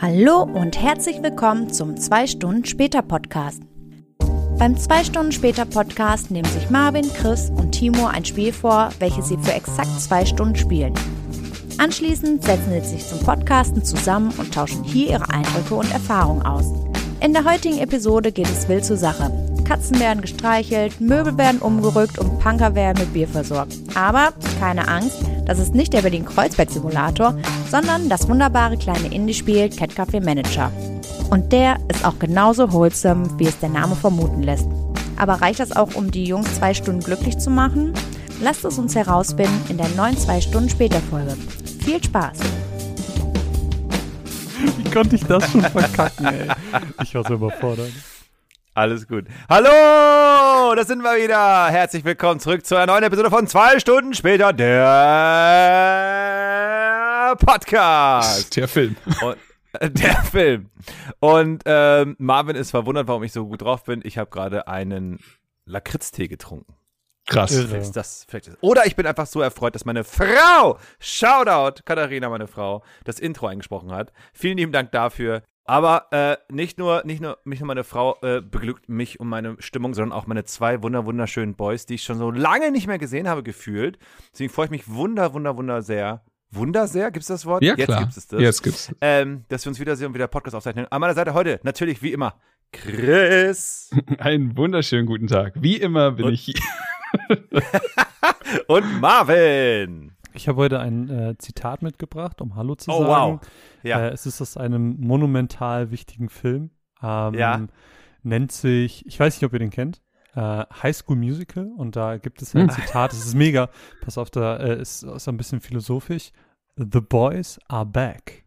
Hallo und herzlich willkommen zum 2 Stunden später Podcast. Beim 2 Stunden später Podcast nehmen sich Marvin, Chris und Timo ein Spiel vor, welches sie für exakt zwei Stunden spielen. Anschließend setzen sie sich zum Podcasten zusammen und tauschen hier ihre Eindrücke und Erfahrungen aus. In der heutigen Episode geht es wild zur Sache. Katzen werden gestreichelt, Möbel werden umgerückt und Punker werden mit Bier versorgt. Aber keine Angst, das ist nicht der Berlin-Kreuzberg-Simulator, sondern das wunderbare kleine Indie-Spiel Cat Café Manager. Und der ist auch genauso wholesome, wie es der Name vermuten lässt. Aber reicht das auch, um die Jungs zwei Stunden glücklich zu machen? Lasst es uns herausfinden in der neuen zwei Stunden später Folge. Viel Spaß! Wie konnte ich das schon verkacken, ey? Ich war so überfordert. Alles gut. Hallo, da sind wir wieder. Herzlich willkommen zurück zu einer neuen Episode von zwei Stunden später der Podcast. Der Film. Und, äh, der Film. Und ähm, Marvin ist verwundert, warum ich so gut drauf bin. Ich habe gerade einen Lakritztee getrunken. Krass. Ist das, vielleicht ist, oder ich bin einfach so erfreut, dass meine Frau, Shoutout, Katharina, meine Frau, das Intro eingesprochen hat. Vielen lieben Dank dafür. Aber äh, nicht nur, nicht nur, nicht nur meine Frau äh, beglückt mich um meine Stimmung, sondern auch meine zwei wunder wunderschönen Boys, die ich schon so lange nicht mehr gesehen habe, gefühlt. Deswegen freue ich mich wunder, wunder, wunder sehr. Wunder sehr, gibt es das Wort? Ja, Jetzt klar. gibt es das. Jetzt gibt's. Ähm, dass wir uns wiedersehen und wieder Podcast aufzeichnen. An meiner Seite heute natürlich wie immer Chris Einen wunderschönen guten Tag. Wie immer bin Und- ich hier. und Marvin. Ich habe heute ein äh, Zitat mitgebracht, um Hallo zu Oh, sagen. wow. Ja. Äh, es ist aus einem monumental wichtigen Film. Ähm, Ja. Nennt sich, ich weiß nicht, ob ihr den kennt, äh, High School Musical. Und da gibt es ein Hm. Zitat, es ist mega. Pass auf, da äh, ist, ist ein bisschen philosophisch. The boys are back.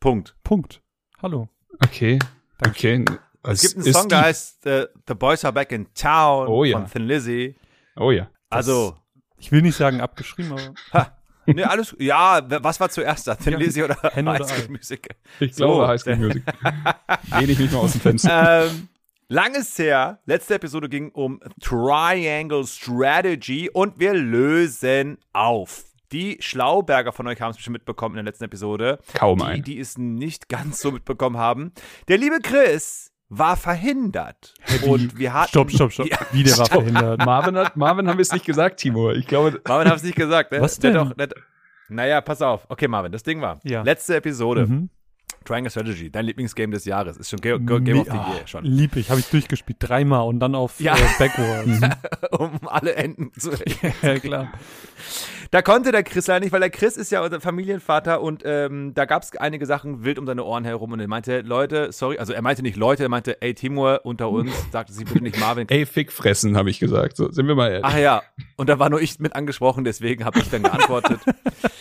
Punkt. Punkt. Hallo. Okay. Okay. Es gibt einen Song, der heißt äh, The Boys Are Back in Town Oh, ja. von Thin Lizzy. Oh ja. Also, Ich will nicht sagen abgeschrieben, aber ha, nee, alles, ja, was war zuerst da? Thin Ja, oder Hen High School? Musical? Ich So, glaube High School der- Music. Lehne ich mich mal aus dem Fenster. ähm, lang ist her. Letzte Episode ging um Triangle Strategy und wir lösen auf. Die Schlauberger von euch haben es bestimmt mitbekommen in der letzten Episode. Kaum Die, ein. die es nicht ganz so mitbekommen haben. Der liebe Chris war verhindert. und wir hatten. stopp, stopp, stopp. Ja, Wie der war verhindert. Marvin, hat, Marvin haben wir es nicht gesagt, Timo. Ich glaube, Marvin hat es nicht gesagt, ne? Was Der denn? Doch, der, naja, pass auf. Okay, Marvin, das Ding war. Ja. Letzte Episode. Mhm. Triangle Strategy, dein Lieblingsgame des Jahres. Ist schon Ga Ga Game of the Ah, Year schon. Lieb ich, habe ich durchgespielt, dreimal und dann auf Ja. äh, Backwards. um alle Enden zu ja, klar. Da konnte der Chris leider nicht, weil der Chris ist ja unser Familienvater und ähm, da gab es einige Sachen wild um seine Ohren herum und er meinte, Leute, sorry, also er meinte nicht Leute, er meinte, ey, Timur unter uns, sagte sie bitte nicht Marvin. ey, Fick fressen, habe ich gesagt. So, sind wir mal ehrlich. Ach ja, und da war nur ich mit angesprochen, deswegen habe ich dann geantwortet.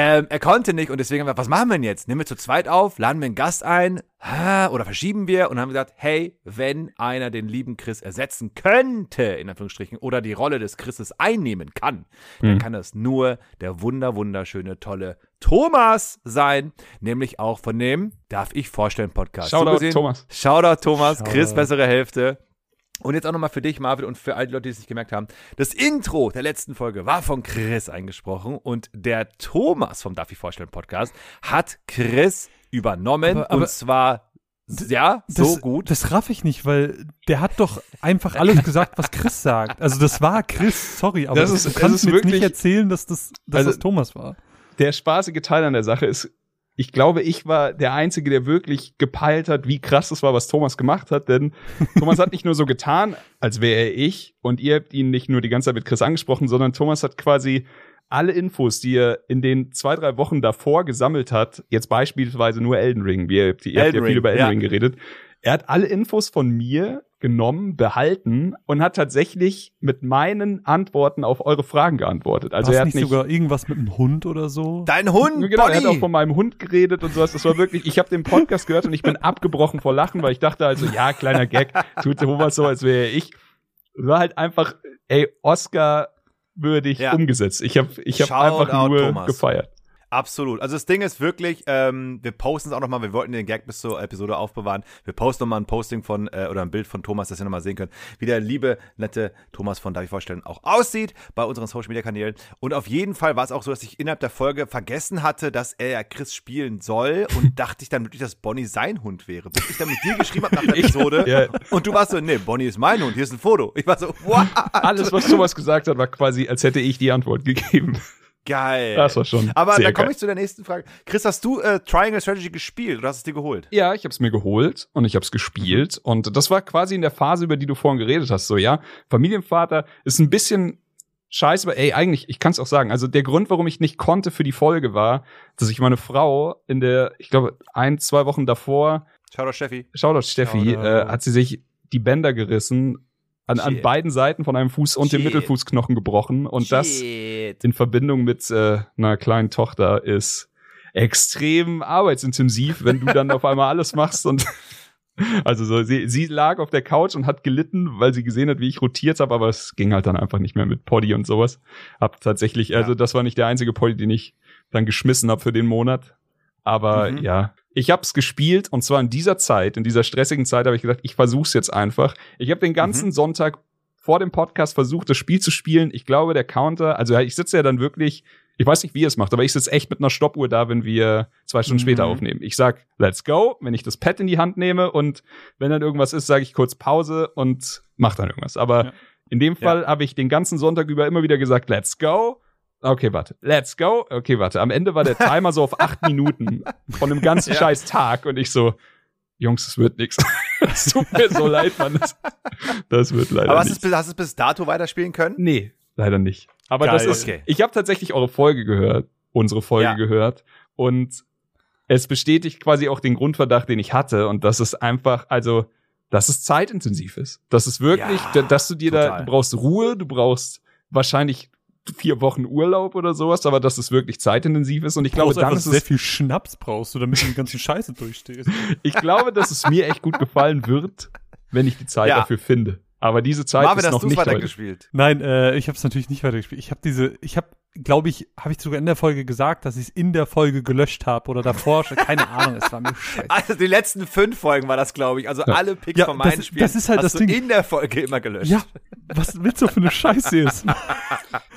ähm, er konnte nicht und deswegen haben wir, was machen wir denn jetzt? Nehmen wir zu zweit auf, laden wir einen Gast ein oder verschieben wir und haben gesagt, hey, wenn einer den lieben Chris ersetzen könnte, in Anführungsstrichen, oder die Rolle des Chrises einnehmen kann, dann Mhm. kann das nur der wunder, wunderschöne, tolle Thomas sein, nämlich auch von dem Darf ich vorstellen Podcast. Shoutout, Thomas. Shoutout Thomas, Chris, Shoutout. bessere Hälfte. Und jetzt auch nochmal für dich, Marvin, und für all die Leute, die es nicht gemerkt haben. Das Intro der letzten Folge war von Chris eingesprochen und der Thomas vom Darf ich vorstellen Podcast hat Chris übernommen Aber- aber- und zwar, ja, so das, gut. Das raff ich nicht, weil der hat doch einfach alles gesagt, was Chris sagt. Also das war Chris, sorry, aber Das ist- du kannst das ist mir jetzt nicht wirklich- erzählen, dass das, dass Also- das Thomas war. Der spaßige Teil an der Sache ist, ich glaube, ich war der Einzige, der wirklich gepeilt hat, wie krass es war, was Thomas gemacht hat. Denn Thomas hat nicht nur so getan, als wäre er ich, und ihr habt ihn nicht nur die ganze Zeit mit Chris angesprochen, sondern Thomas hat quasi alle Infos, die er in den zwei, drei Wochen davor gesammelt hat, jetzt beispielsweise nur Elden Ring, wir, ihr habt ja Elden viel Ring, über Elden ja. Ring geredet, er hat alle Infos von mir genommen, behalten und hat tatsächlich mit meinen Antworten auf eure Fragen geantwortet. Also Also er hat nicht sogar irgendwas mit einem Hund oder so? Dein Hund, Genau, er hat auch Bonnie! von meinem Hund geredet und sowas. Das war wirklich, ich habe den Podcast gehört und ich bin abgebrochen vor Lachen, weil ich dachte also, ja, kleiner Gag, tut Thomas so, als wäre er ich. War halt einfach, ey, Oscar würdig Ja. umgesetzt. Ich habe ich hab einfach nur Thomas. gefeiert. Absolut. Also das Ding ist wirklich, ähm, wir posten es auch nochmal, wir wollten den Gag bis zur Episode aufbewahren. Wir posten nochmal ein Posting von, äh, oder ein Bild von Thomas, dass ihr nochmal sehen könnt, wie der liebe, nette Thomas von Darf ich vorstellen auch aussieht bei unseren Social Media Kanälen. Und auf jeden Fall war es auch so, dass ich innerhalb der Folge vergessen hatte, dass er ja Chris spielen soll und dachte ich dann wirklich, dass Bonnie sein Hund wäre. Bis ich dann mit dir geschrieben habe nach der Episode Ja. und du warst so, nee, Bonnie ist mein Hund, hier ist ein Foto. Ich war so, what? Alles, was Thomas gesagt hat, war quasi, als hätte ich die Antwort gegeben. Geil. Das war schon Aber dann komme ich zu der nächsten Frage. Chris, hast du äh, Triangle Strategy gespielt oder hast du es dir geholt? Ja, ich habe es mir geholt und ich habe es gespielt und das war quasi in der Phase, über die du vorhin geredet hast. So ja, Familienvater ist ein bisschen scheiße, aber ey, eigentlich, ich kann es auch sagen. Also der Grund, warum ich nicht konnte für die Folge war, dass ich meine Frau in der, ich glaube, ein, zwei Wochen davor, Schau doch, Steffi. Shoutout Steffi, Shoutout. äh, hat sie sich die Bänder gerissen an, an beiden Seiten von einem Fuß und dem Shit. Mittelfußknochen gebrochen und das Shit. in Verbindung mit äh, einer kleinen Tochter ist extrem arbeitsintensiv, wenn du dann auf einmal alles machst und also so, sie, sie lag auf der Couch und hat gelitten, weil sie gesehen hat, wie ich rotiert habe, aber es ging halt dann einfach nicht mehr mit Poddy und sowas. Hab tatsächlich, also das war nicht der einzige Poddy, den ich dann geschmissen habe für den Monat. Aber Mhm. ja, ich habe es gespielt und zwar in dieser Zeit, in dieser stressigen Zeit habe ich gesagt, ich versuch's jetzt einfach. Ich habe den ganzen Sonntag vor dem Podcast versucht, das Spiel zu spielen. Ich glaube, der Counter, also ja, ich sitze ja dann wirklich, ich weiß nicht, wie ihr es macht, aber ich sitze echt mit einer Stoppuhr da, wenn wir zwei Stunden Mhm. später aufnehmen. Ich sag, let's go, wenn ich das Pad in die Hand nehme und wenn dann irgendwas ist, sage ich kurz Pause und mach dann irgendwas. Aber Ja. in dem Fall habe ich den ganzen Sonntag über immer wieder gesagt, let's go. Okay, warte. Let's go. Okay, warte. Am Ende war der Timer so auf acht Minuten von dem ganzen Ja. scheiß Tag und ich so, Jungs, es wird nix. Es tut mir so leid, Mann. Das, das wird leider Aber hast du nicht. es bis, hast du es bis dato weiterspielen können? Nee, leider nicht. Aber Geil, das ist, okay. ich habe tatsächlich eure Folge gehört, unsere Folge Ja. gehört und es bestätigt quasi auch den Grundverdacht, den ich hatte und das ist einfach, also, dass es zeitintensiv ist. Das ist wirklich, Ja, dass du dir da, total. du brauchst Ruhe, du brauchst wahrscheinlich vier Wochen Urlaub oder sowas, aber dass es wirklich zeitintensiv ist und ich glaube, dann ist sehr es, viel Schnaps brauchst du, damit du die ganzen Scheiße durchstehst. ich glaube, dass es mir echt gut gefallen wird, wenn ich die Zeit Ja. dafür finde. Aber diese Zeit Marvin, ist hast noch du es nicht weitergespielt? Nein, äh, ich habe es natürlich nicht weitergespielt. Ich habe diese, ich habe, glaube ich, habe ich sogar in der Folge gesagt, dass ich es in der Folge gelöscht habe oder davor. schon. Keine Ahnung, es war mir scheiße. Also die letzten fünf Folgen war das, glaube ich. Also alle Picks Ja, von das meinen ist- Spielen das ist halt hast das du Ding. in der Folge immer gelöscht. Ja, was willst du für eine Scheiße jetzt?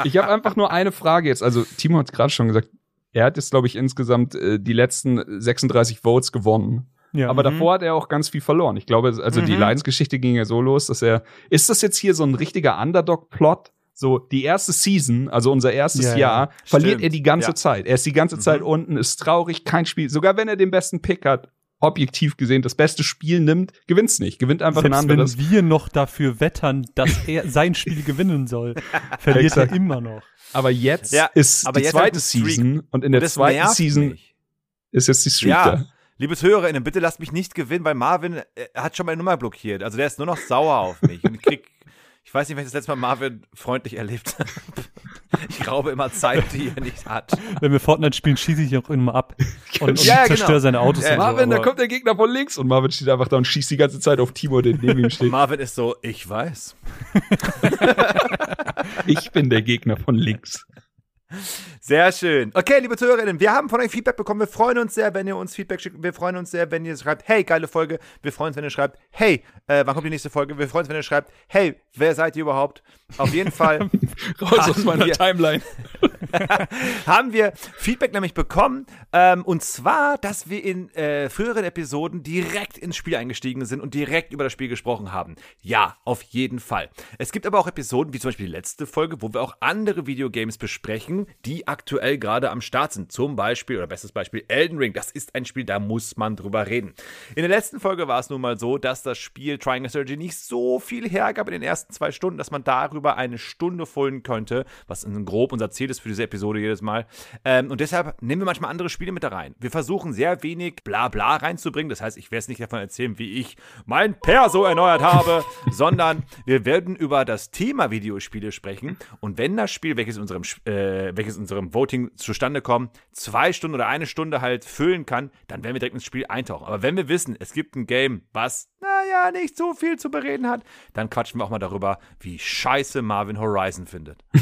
Ich habe einfach nur eine Frage jetzt. Also Timo hat gerade schon gesagt, er hat jetzt, glaube ich, insgesamt äh, die letzten 36 Votes gewonnen. Ja, Aber Mhm. davor hat er auch ganz viel verloren. Ich glaube, also die Mhm. Leidensgeschichte ging ja so los, dass er. Ist das jetzt hier so ein richtiger Underdog-Plot? So, die erste Season, also unser erstes Ja, ja. Jahr, verliert Stimmt. er die ganze Ja. Zeit. Er ist die ganze Zeit Mhm. unten, ist traurig, kein Spiel. Sogar wenn er den besten Pick hat, objektiv gesehen, das beste Spiel nimmt, gewinnt's nicht. Gewinnt einfach ein Selbst anderes. wenn wir noch dafür wettern, dass er sein Spiel gewinnen soll, verliert er immer noch. Aber jetzt Ja, ist aber die jetzt zweite ein. Season und in der das zweiten Season mich. ist jetzt die Streak Ja. da. Liebe HörerInnen, bitte lasst mich nicht gewinnen, weil Marvin äh, hat schon meine Nummer blockiert. Also der ist nur noch sauer auf mich. Und ich krieg, ich weiß nicht, wenn ich das letzte Mal Marvin freundlich erlebt habe. Ich raube immer Zeit, die er nicht hat. Wenn wir Fortnite spielen, schieße ich ihn auch immer ab und, und Ja, ja, zerstöre genau. seine Autos. Ja, und Marvin, so, da kommt der Gegner von links und Marvin steht einfach da und schießt die ganze Zeit auf Timo, der neben ihm steht. Marvin ist so, ich weiß. Ich bin der Gegner von links. Sehr schön. Okay, liebe Zuhörerinnen, wir haben von euch Feedback bekommen. Wir freuen uns sehr, wenn ihr uns Feedback schickt. Wir freuen uns sehr, wenn ihr schreibt, hey, geile Folge. Wir freuen uns, wenn ihr schreibt, hey, äh, wann kommt die nächste Folge? Wir freuen uns, wenn ihr schreibt, hey, wer seid ihr überhaupt? Auf jeden Fall Raus aus meiner wir- Timeline. haben wir Feedback nämlich bekommen. Ähm, und zwar, dass wir in äh, früheren Episoden direkt ins Spiel eingestiegen sind und direkt über das Spiel gesprochen haben. Ja, auf jeden Fall. Es gibt aber auch Episoden, wie zum Beispiel die letzte Folge, wo wir auch andere Videogames besprechen, die aktuell gerade am Start sind. Zum Beispiel, oder bestes Beispiel, Elden Ring. Das ist ein Spiel, da muss man drüber reden. In der letzten Folge war es nun mal so, dass das Spiel Triangle Strategy nicht so viel hergab in den ersten zwei Stunden, dass man darüber eine Stunde füllen könnte, was in grob unser Ziel ist für diese Episode jedes Mal. Ähm, und deshalb nehmen wir manchmal andere Spiele mit da rein. Wir versuchen sehr wenig Blabla reinzubringen. Das heißt, ich werde es nicht davon erzählen, wie ich mein Perso erneuert habe, sondern wir werden über das Thema Videospiele sprechen. Und wenn das Spiel, welches unserem, äh, welches in unserem Voting zustande kommt, zwei Stunden oder eine Stunde halt füllen kann, dann werden wir direkt ins Spiel eintauchen. Aber wenn wir wissen, es gibt ein Game, was, naja, nicht so viel zu bereden hat, dann quatschen wir auch mal darüber, wie scheiße Marvin Horizon findet.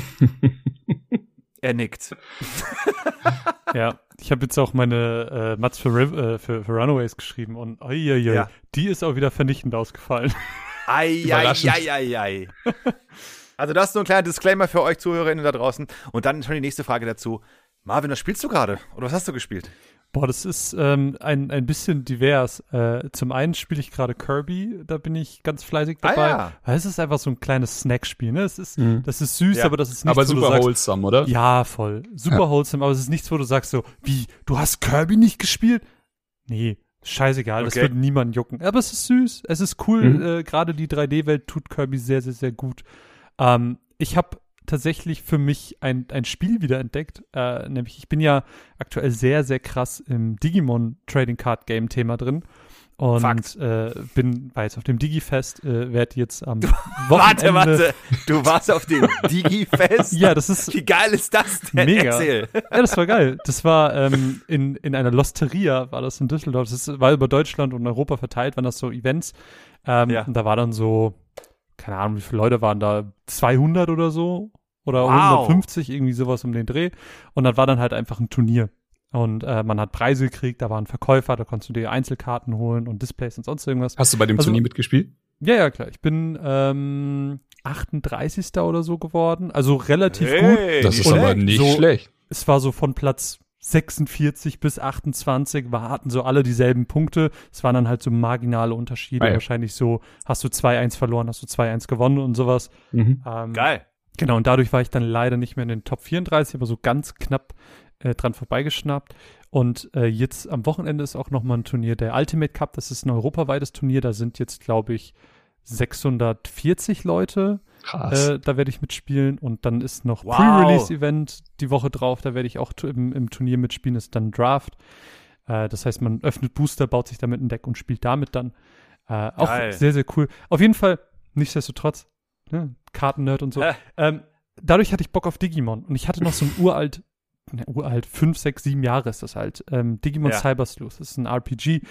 Er nickt. Ja, ich habe jetzt auch meine äh, Mats für, Riv äh, für, für Runaways geschrieben und oi, oi, oi, Ja. die ist auch wieder vernichtend ausgefallen. Ei, ei, Überraschend. ei, ei, ei. Also das ist so ein kleiner Disclaimer für euch ZuhörerInnen da draußen. Und dann schon die nächste Frage dazu. Marvin, was spielst du gerade? Oder was hast du gespielt? Boah, das ist ähm, ein, ein bisschen divers. Äh, zum einen spiele ich gerade Kirby, da bin ich ganz fleißig Ah, dabei. ja. Weil es ist einfach so ein kleines Snackspiel, ne? Es ist, Mhm. das ist süß, Ja. aber das ist nicht Aber so, super du sagst, wholesome, oder? Ja, voll. Super Ja. wholesome, aber es ist nichts, wo du sagst so, wie, du hast Kirby nicht gespielt? Nee, scheißegal, das Okay. wird niemand jucken. Aber es ist süß, es ist cool, Mhm. äh, gerade die 3D-Welt tut Kirby sehr, sehr, sehr gut. Ähm, ich habe tatsächlich für mich ein, ein Spiel wiederentdeckt, äh, nämlich ich bin ja aktuell sehr, sehr krass im Digimon Trading Card Game Thema drin. Und äh, bin, war jetzt auf dem Digifest, äh, werde jetzt am Warte, Wochenende warte. Du warst auf dem Digi-Fest? Ja, das ist Wie geil ist das denn? Mega. Erzähl. Ja, das war geil. Das war ähm, in, in einer Losteria, war das in Düsseldorf. Das ist, war über Deutschland und Europa verteilt, waren das so Events. Ähm, Ja. Und da war dann so, keine Ahnung, wie viele Leute waren da? 200 oder so? Oder Wow. 150, irgendwie sowas um den Dreh. Und dann war dann halt einfach ein Turnier. Und äh, man hat Preise gekriegt, da waren Verkäufer, da konntest du dir Einzelkarten holen und Displays und sonst irgendwas. Hast du bei dem Also- Turnier mitgespielt? Ja, ja, klar. Ich bin ähm, 38. oder so geworden. Also relativ gut. Hey, Das nicht ist aber schlecht. nicht So- schlecht. es war so von Platz 46 bis 28 war, hatten so alle dieselben Punkte. Es waren dann halt so marginale Unterschiede. Ah, ja. Wahrscheinlich so, hast du 2-1 verloren, hast du 2-1 gewonnen und sowas. Mhm. Ähm, Geil. Genau, und dadurch war ich dann leider nicht mehr in den Top 34, aber so ganz knapp äh, dran vorbeigeschnappt. Und äh, jetzt am Wochenende ist auch nochmal ein Turnier, der Ultimate Cup. Das ist ein europaweites Turnier. Da sind jetzt, glaube ich, 640 Leute. Krass. Äh, da werde ich mitspielen und dann ist noch Wow. Pre-Release-Event die Woche drauf, da werde ich auch im, im Turnier mitspielen, ist dann Draft. Äh, das heißt, man öffnet Booster, baut sich damit ein Deck und spielt damit dann. Äh, auch Geil. sehr, sehr cool. Auf jeden Fall, nichtsdestotrotz, ne, Karten-Nerd und so. Äh. Ähm, dadurch hatte ich Bock auf Digimon und ich hatte noch so ein uralt, ne, uralt, fünf, sechs, sieben Jahre ist das halt. Ähm, Digimon Ja. Cyber Sleuth, das ist ein RPG.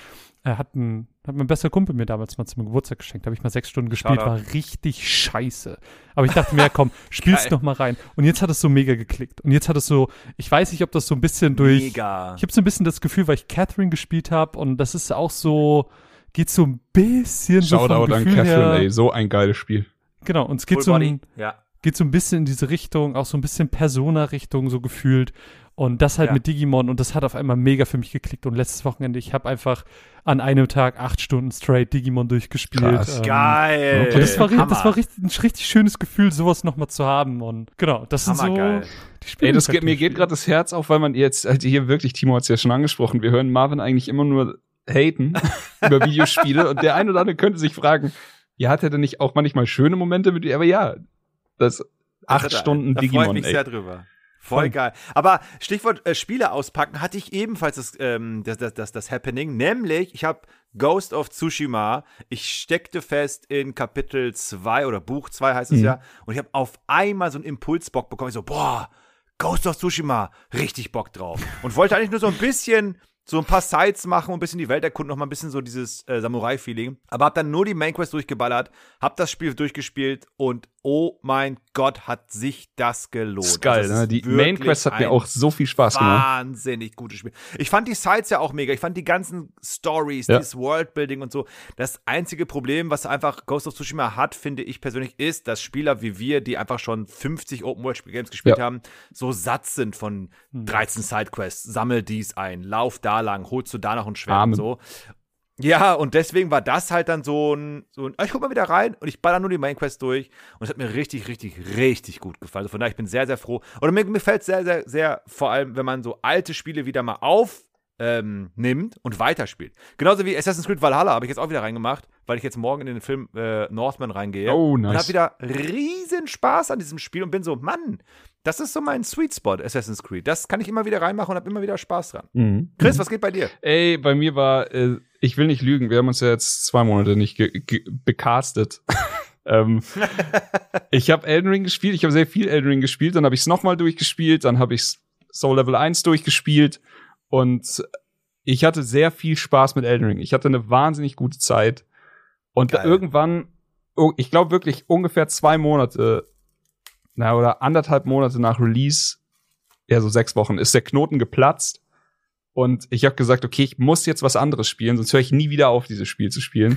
Äh, hat, ein, hat mein bester Kumpel mir damals mal zum Geburtstag geschenkt. Da habe ich mal sechs Stunden gespielt, Shoutout. war richtig scheiße. Aber ich dachte mir, ja, komm, spiel's Geil. noch mal rein. Und jetzt hat es so mega geklickt. Und jetzt hat es so, ich weiß nicht, ob das so ein bisschen durch. Mega. Ich habe so ein bisschen das Gefühl, weil ich Catherine gespielt habe und das ist auch so, geht so ein bisschen so vom Shoutout an Gefühl Catherine, her. ey. So ein geiles Spiel. Genau, und es geht Full so, Body. ein, Ja. Geht so ein bisschen in diese Richtung, auch so ein bisschen Persona-Richtung so gefühlt. Und das halt Ja. mit Digimon und das hat auf einmal mega für mich geklickt. Und letztes Wochenende, ich habe einfach an einem Tag acht Stunden straight Digimon durchgespielt. Krass. Ähm, Geil. Und das war, Hammer. das war richtig, ein richtig schönes Gefühl, sowas nochmal zu haben. Und genau, das sind so Hammergeil. die Spiele. Ey, das geht, mir geht gerade das Herz auf, weil man jetzt, halt hier wirklich, Timo hat es ja schon angesprochen, wir hören Marvin eigentlich immer nur haten über Videospiele und der eine oder andere könnte sich fragen, ja, hat er denn nicht auch manchmal schöne Momente mit dir? Aber ja, das acht Da- Stunden da freue ich Digimon, mich sehr drüber. Voll geil. Aber Stichwort äh, Spiele auspacken hatte ich ebenfalls das, ähm, das, das, das, das Happening, nämlich ich habe Ghost of Tsushima, ich steckte fest in Kapitel 2 oder Buch 2 heißt es Mhm. ja und ich habe auf einmal so einen Impulsbock bekommen, ich so, boah, Ghost of Tsushima, richtig Bock drauf. Und wollte eigentlich nur so ein bisschen so ein paar Sites machen und ein bisschen die Welt erkunden, noch mal ein bisschen so dieses äh, Samurai-Feeling. Aber hab dann nur die Main Quest durchgeballert, hab das Spiel durchgespielt und oh mein Gott, hat sich das gelohnt. Das ist geil, Also es ne? ist Die wirklich Main Quest hat mir auch so viel Spaß gemacht. Wahnsinnig gutes Spiel. Ich fand die Sites ja auch mega. Ich fand die ganzen Stories, Ja. dieses Worldbuilding und so. Das einzige Problem, was einfach Ghost of Tsushima hat, finde ich persönlich, ist, dass Spieler wie wir, die einfach schon 50 Open World Games gespielt Ja. haben, so satt sind von Hm. 13 Sidequests. Sammel dies ein, lauf da lang, holst du da noch ein Schwert Amen. und so. Ja, und deswegen war das halt dann so ein, so ein, ich guck mal wieder rein und ich baller nur die Main Quest durch und es hat mir richtig, richtig, richtig gut gefallen. Also von daher, ich bin sehr, sehr froh. Oder mir gefällt sehr, sehr, sehr, vor allem, wenn man so alte Spiele wieder mal auf ähm, und weiterspielt. Genauso wie Assassin's Creed Valhalla habe ich jetzt auch wieder reingemacht, weil ich jetzt morgen in den Film äh, Northman reingehe. Oh, Und nice. habe wieder riesen Spaß an diesem Spiel und bin so, Mann, das ist so mein Sweet Spot, Assassin's Creed. Das kann ich immer wieder reinmachen und habe immer wieder Spaß dran. Mhm. Chris, was geht bei dir? Ey, bei mir war, äh, ich will nicht lügen, wir haben uns ja jetzt zwei Monate nicht becastet. ähm, ich habe Elden Ring gespielt, ich habe sehr viel Elden Ring gespielt, dann habe ich es nochmal durchgespielt, dann habe ich Soul Level 1 durchgespielt und ich hatte sehr viel Spaß mit Elden Ring. Ich hatte eine wahnsinnig gute Zeit. Und Geil. irgendwann, oh, ich glaube wirklich ungefähr zwei Monate, na, oder anderthalb Monate nach Release, ja, so sechs Wochen, ist der Knoten geplatzt. Und ich habe gesagt, okay, ich muss jetzt was anderes spielen, sonst höre ich nie wieder auf, dieses Spiel zu spielen.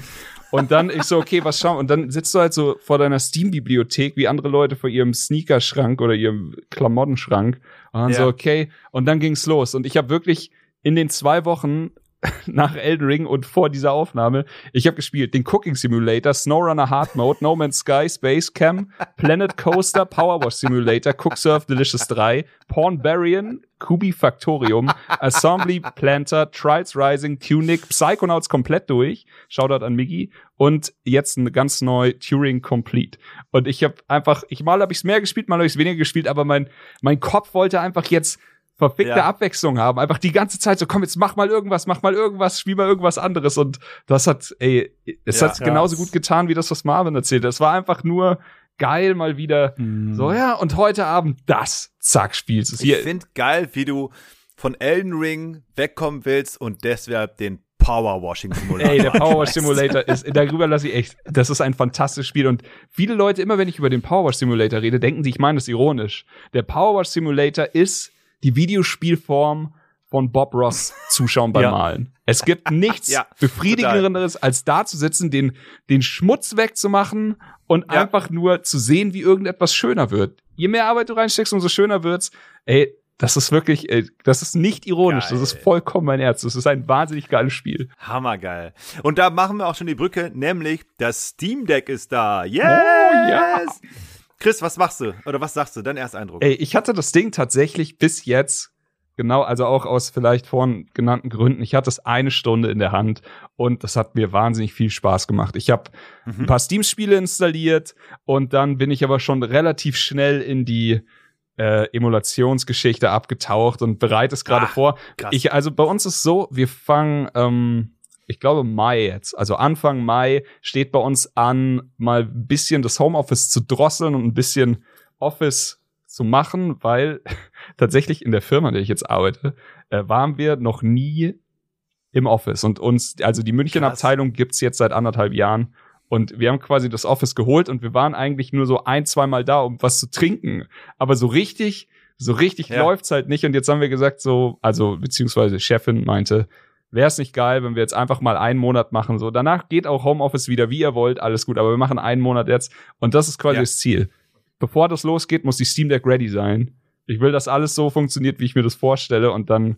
Und dann ich so, okay, was schauen? Und dann sitzt du halt so vor deiner Steam-Bibliothek, wie andere Leute vor ihrem Sneakerschrank oder ihrem Klamottenschrank. Und dann Ja. so, okay. Und dann ging's los. Und ich habe wirklich in den zwei Wochen nach Elden Ring und vor dieser Aufnahme, ich habe gespielt den Cooking Simulator, SnowRunner Hard Mode, No Man's Sky, Space Cam, Planet Coaster, Powerwash Simulator, Cook Surf Delicious 3, Pornbarian, Kubi Factorium, Assembly Planter, Trials Rising, Tunic, Psychonauts komplett durch. Shoutout an Miggy. Und jetzt eine ganz neu Turing Complete. Und ich habe einfach, ich mal habe ich es mehr gespielt, mal habe ich es weniger gespielt, aber mein, mein Kopf wollte einfach jetzt verfickte Ja. Abwechslung haben. Einfach die ganze Zeit so, komm, jetzt mach mal irgendwas, mach mal irgendwas, spiel mal irgendwas anderes. Und das hat, ey, es Ja. hat genauso Krass. gut getan, wie das, was Marvin erzählt. Es war einfach nur geil, mal wieder Hm. so, ja, und heute Abend das, zack, spielst du es Ich hier. finde geil, wie du von Elden Ring wegkommen willst und deshalb den Powerwashing Simulator. Ey, der Powerwash. Simulator ist, darüber lasse ich echt, das ist ein fantastisches Spiel. Und viele Leute, immer wenn ich über den Powerwash Simulator rede, denken sie, ich meine das ironisch. Der Powerwash Simulator ist die Videospielform von Bob Ross Zuschauen beim Ja. Malen. Es gibt nichts Ja, befriedigenderes, als da zu sitzen, den, den Schmutz wegzumachen und Ja. einfach nur zu sehen, wie irgendetwas schöner wird. Je mehr Arbeit du reinsteckst, umso schöner wird's. Ey, das ist wirklich, ey, das ist nicht ironisch, das ist Geil. vollkommen mein Herz. Das ist ein wahnsinnig geiles Spiel. Hammergeil. Und da machen wir auch schon die Brücke, nämlich das Steam Deck ist da. Yes! Oh, ja. Chris, was machst du? Oder was sagst du? Dein Ersteindruck. Ey, ich hatte das Ding tatsächlich bis jetzt, genau, also auch aus vielleicht vorhin genannten Gründen, ich hatte es eine Stunde in der Hand und das hat mir wahnsinnig viel Spaß gemacht. Ich habe Mhm. ein paar Steam-Spiele installiert und dann bin ich aber schon relativ schnell in die äh, Emulationsgeschichte abgetaucht und bereite es gerade Ah, vor. krass. Ich, also bei uns ist so, wir fangen, ähm, ich glaube Mai jetzt, also Anfang Mai steht bei uns an, mal ein bisschen das Homeoffice zu drosseln und ein bisschen Office zu machen, weil tatsächlich in der Firma, in der ich jetzt arbeite, äh, waren wir noch nie im Office. Und uns, also die München. Abteilung gibt's jetzt seit anderthalb Jahren. Und wir haben quasi das Office geholt und wir waren eigentlich nur so ein, zweimal da, um was zu trinken, aber so richtig, so richtig Ja. läuft's halt nicht. Und jetzt haben wir gesagt so, also beziehungsweise Chefin meinte, wäre es nicht geil, wenn wir jetzt einfach mal einen Monat machen. So, danach geht auch Homeoffice wieder, wie ihr wollt, alles gut, aber wir machen einen Monat jetzt und das ist quasi Ja. das Ziel. Bevor das losgeht, muss die Steam Deck ready sein. Ich will, dass alles so funktioniert, wie ich mir das vorstelle und dann,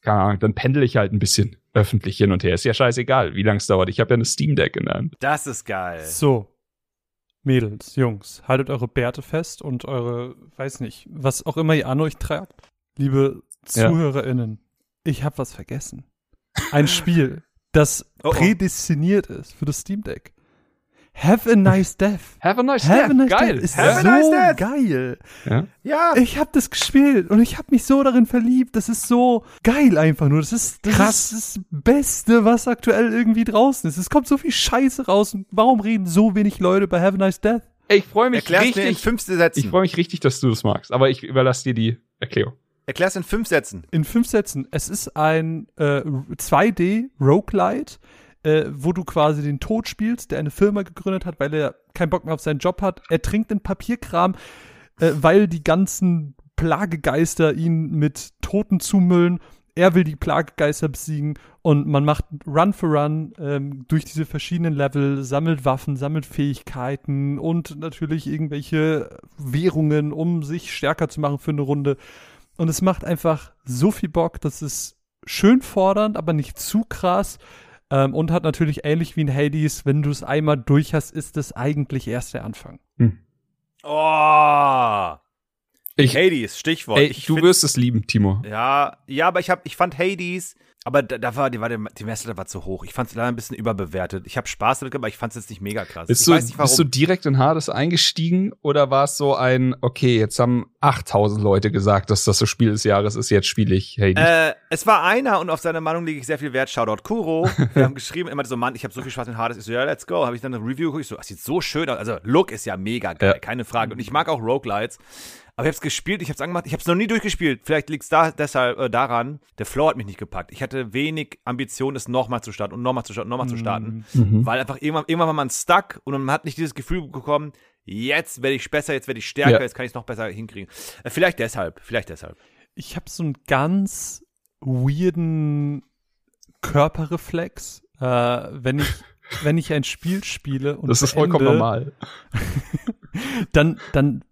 keine Ahnung, dann pendel ich halt ein bisschen öffentlich hin und her. Ist ja scheißegal, wie lange es dauert. Ich habe ja eine Steam Deck in der Hand. Das ist geil. So. Mädels, Jungs, haltet eure Bärte fest und eure, weiß nicht, was auch immer ihr an euch tragt. Liebe Ja. ZuhörerInnen, ich habe was vergessen. Ein Spiel, das Oh, oh. prädestiniert ist für das Steam Deck. Have a nice death. Have a nice Have a nice Geil. death ist Have a so nice death. geil. Ja. Ja. Ich habe das gespielt und ich habe mich so darin verliebt. Das ist so geil einfach nur. Das ist das, Krass. ist das Beste, was aktuell irgendwie draußen ist. Es kommt so viel Scheiße raus. Und warum reden so wenig Leute bei Have a Nice Death? Ey, Ich freue mich Erklär's mir in richtig. fünf Sätzen. Ich freue mich richtig, dass du das magst, aber ich überlasse dir die Erklärung. Erklär's in fünf Sätzen. In fünf Sätzen. Es ist ein äh, 2D Roguelite, äh, wo du quasi den Tod spielst, der eine Firma gegründet hat, weil er keinen Bock mehr auf seinen Job hat. Er trinkt den Papierkram, äh, weil die ganzen Plagegeister ihn mit Toten zumüllen. Er will die Plagegeister besiegen und man macht Run for Run ähm, durch diese verschiedenen Level, sammelt Waffen, sammelt Fähigkeiten und natürlich irgendwelche Währungen, um sich stärker zu machen für eine Runde. Und es macht einfach so viel Bock, das ist schön fordernd, aber nicht zu krass. Ähm, und hat natürlich ähnlich wie in Hades, wenn du es einmal durch hast, ist es eigentlich erst der Anfang. Oh. Ich, Hades, Stichwort. ey, Ich du find- wirst es lieben, Timo. Ja, ja, aber ich hab, ich fand Hades, aber da, da war, die, war der, die Messlatte war zu hoch. Ich fand es leider ein bisschen überbewertet. Ich habe Spaß damit, gemacht, aber ich fand es jetzt nicht mega krass. Bist ich du, nicht bist du direkt in Hades eingestiegen oder war es so ein, okay, jetzt haben 8000 Leute gesagt, dass das das Spiel des Jahres ist, jetzt spiele ich Hades. Äh, es war einer und auf seine Meinung lege ich sehr viel Wert. Shoutout Kuro. Wir haben geschrieben, immer so, Mann, ich habe so viel Spaß mit Hades. Ich so, ja, let's go. Habe ich dann eine Review geguckt. Ich so, das sieht so schön aus. Also, Look ist ja mega geil, Ja. keine Frage. Und ich mag auch Roguelites. Aber ich habe es gespielt, ich habe es angemacht, ich habe es noch nie durchgespielt. Vielleicht liegt es da, deshalb äh, daran, der Flow hat mich nicht gepackt. Ich hatte wenig Ambition, es nochmal zu starten und nochmal zu starten, nochmal zu starten. Mhm. Weil einfach irgendwann, irgendwann war man stuck und man hat nicht dieses Gefühl bekommen, jetzt werde ich besser, jetzt werde ich stärker, Ja. jetzt kann ich es noch besser hinkriegen. Äh, vielleicht deshalb, vielleicht deshalb. ich habe so einen ganz weirden Körperreflex, äh, wenn ich wenn ich ein Spiel spiele und Das ist vollkommen normal. dann dann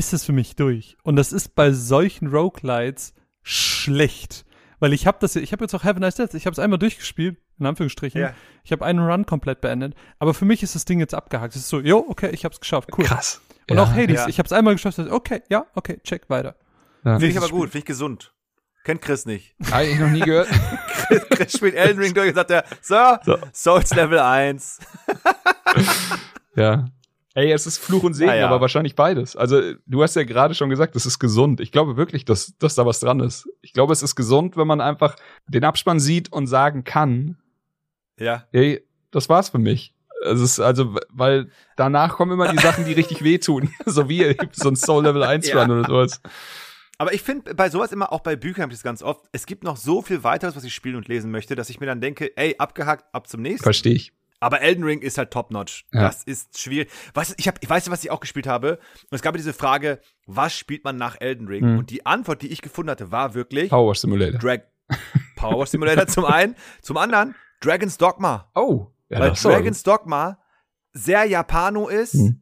ist es für mich durch. Und das ist bei solchen Roguelites schlecht, weil ich habe das, ich habe jetzt auch Have a Nice Death, ich habe es einmal durchgespielt, in Anführungsstrichen. Ja. Ich habe einen Run komplett beendet, aber für mich ist das Ding jetzt abgehakt. Es ist so, jo, okay, ich habe es geschafft, cool. Krass. Und Ja. auch Hades, ja. ich habe es einmal geschafft, okay, ja, okay, check weiter. Ja. Finde ich aber gut, finde ich gesund. Kennt Chris nicht. Eigentlich noch nie gehört. Chris spielt Elden Ring durch und sagt er, so, So. Souls Level 1. Ja. Ey, es ist Fluch und Segen, Ah, ja. aber wahrscheinlich beides. Also, du hast ja gerade schon gesagt, es ist gesund. Ich glaube wirklich, dass, dass da was dran ist. Ich glaube, es ist gesund, wenn man einfach den Abspann sieht und sagen kann, Ja. ey, das war's für mich. Es ist also, weil danach kommen immer die Sachen, die richtig wehtun. so wie so ein Soul Level 1 Ja. Run oder sowas. Aber ich finde bei sowas immer, auch bei Büchern habe ich das ganz oft, es gibt noch so viel weiteres, was ich spielen und lesen möchte, dass ich mir dann denke, ey, abgehakt, ab zum nächsten. Verstehe ich. Aber Elden Ring ist halt top-notch. Ja. Das ist schwierig. Weißt du, ich, hab, ich weiß, was ich auch gespielt habe. Und es gab ja diese Frage, was spielt man nach Elden Ring? Mhm. Und die Antwort, die ich gefunden hatte, war wirklich Power Simulator. Drag Power Simulator zum einen, zum anderen Dragon's Dogma. Oh. Ja, weil Dragon's Dogma sehr Japano ist, Mhm.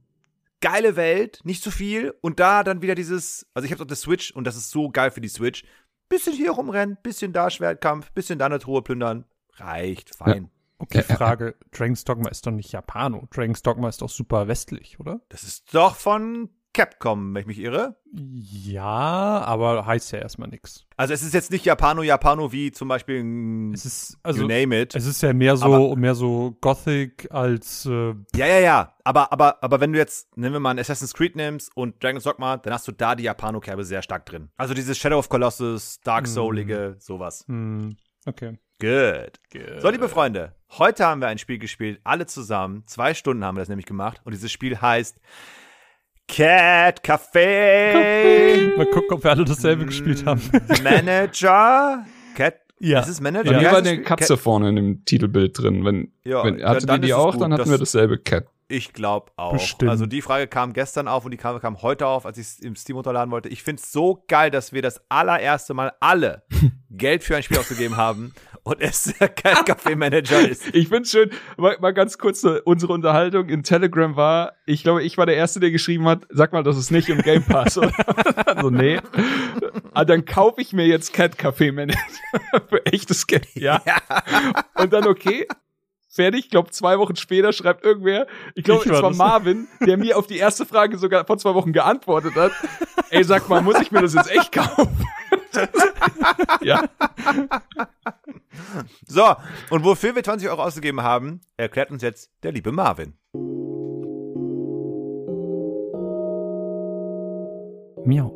geile Welt, nicht zu viel. Und da dann wieder dieses, also ich habe auf der Switch und das ist so geil für die Switch. Bisschen hier rumrennen, bisschen da Schwertkampf, bisschen da eine Truhe plündern. Reicht, fein. Okay, Ja, ja, Frage, Dragon's Dogma ist doch nicht Japano. Dragon's Dogma ist doch super westlich, oder? Das ist doch von Capcom, wenn ich mich irre. Ja, aber heißt ja erstmal nix. Also es ist jetzt nicht Japano, Japano wie zum Beispiel mm, Es ist, also, you name it. es ist ja mehr so, Aber- mehr so Gothic als, äh, Ja, ja, ja. Aber, aber, aber wenn du jetzt, nehmen wir mal ein Assassin's Creed nimmst und Dragon's Dogma, dann hast du da die Japano-Kerbe sehr stark drin. Also dieses Shadow of Colossus, Dark Mhm. Soulige, sowas. hm, okay. Good. So, liebe Freunde, heute haben wir ein Spiel gespielt, alle zusammen. Zwei Stunden haben wir das nämlich gemacht. Und dieses Spiel heißt Cat Café. Mal gucken, ob wir alle dasselbe gespielt haben. Manager. Cat. Ja. Ist es Manager? Mir heißt war eine? Katze vorne in dem Titelbild drin. Wenn, Ja, wenn ja, hatte dann die die auch, gut. dann hatten Das- wir dasselbe Cat. Ich glaube auch. Bestimmt. Also die Frage kam gestern auf und die kam, kam heute auf, als ich es im Steam runterladen wollte. Ich finde es so geil, dass wir das allererste Mal alle Geld für ein Spiel ausgegeben haben und es kein Café-Manager ist. Ich find's schön, mal, mal ganz kurz, unsere Unterhaltung in Telegram war, ich glaube, ich war der Erste, der geschrieben hat, sag mal, das ist nicht im Game Pass. Oder? also, nee. Ah, dann kaufe ich mir jetzt Cat Café Manager für echtes Geld. Ja. Und dann okay. Fertig, ich glaube, zwei Wochen später schreibt irgendwer, ich glaube, es war war. Marvin, der mir auf die erste Frage sogar vor zwei Wochen geantwortet hat. Ey, sag mal, muss ich mir das jetzt echt kaufen? Ja. So, und wofür wir 20 Euro ausgegeben haben, erklärt uns jetzt der liebe Marvin. Miau.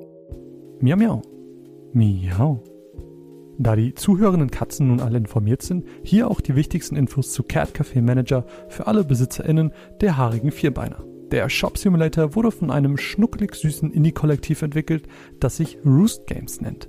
Miau, miau. Miau. Da die zuhörenden Katzen nun alle informiert sind, hier auch die wichtigsten Infos zu Cat Café Manager für alle BesitzerInnen der haarigen Vierbeiner. Der Shop Simulator wurde von einem schnuckelig süßen Indie-Kollektiv entwickelt, das sich Roost Games nennt.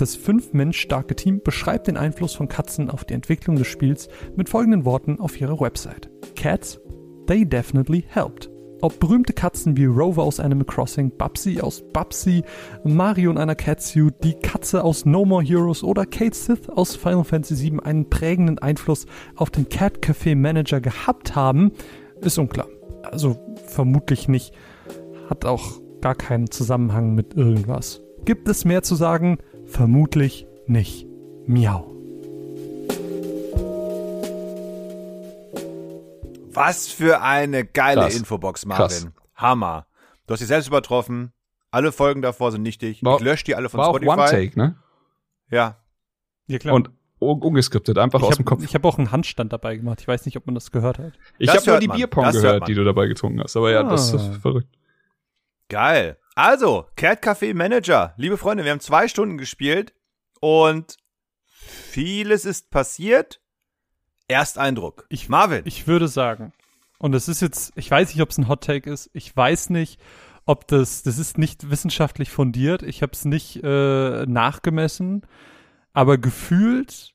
Das fünf Mensch starke Team beschreibt den Einfluss von Katzen auf die Entwicklung des Spiels mit folgenden Worten auf ihrer Website. Cats, they definitely helped. Ob berühmte Katzen wie Rover aus Animal Crossing, Babsy aus Babsy, Mario in einer Catsuit, die Katze aus No More Heroes oder Kate Sith aus Final Fantasy VII einen prägenden Einfluss auf den Cat Café Manager gehabt haben, ist unklar. Also vermutlich nicht. Hat auch gar keinen Zusammenhang mit irgendwas. Gibt es mehr zu sagen? Vermutlich nicht. Miau. Was für eine geile Krass. Infobox, Marvin. Krass. Hammer. Du hast dich selbst übertroffen. Alle Folgen davor sind nichtig. War- ich lösche die alle von War auch Spotify. One-Take, ne? Ja. Ja, klar. Und un- ungeskriptet, einfach ich aus dem habe Kopf. hab auch einen Handstand dabei gemacht. Ich weiß nicht, ob man das gehört hat. Ich habe nur die man. Bierpong gehört, die du dabei getrunken hast. Aber ja, das ist Ah. verrückt. Geil. Also, Cat Café Manager. Liebe Freunde, wir haben zwei Stunden gespielt und vieles ist passiert. Ersteindruck. Ich- Marvin. Ich würde sagen, und das ist jetzt, ich weiß nicht, ob es ein Hot Take ist. Ich weiß nicht, ob das, das ist nicht wissenschaftlich fundiert. Ich habe es nicht äh, nachgemessen, aber gefühlt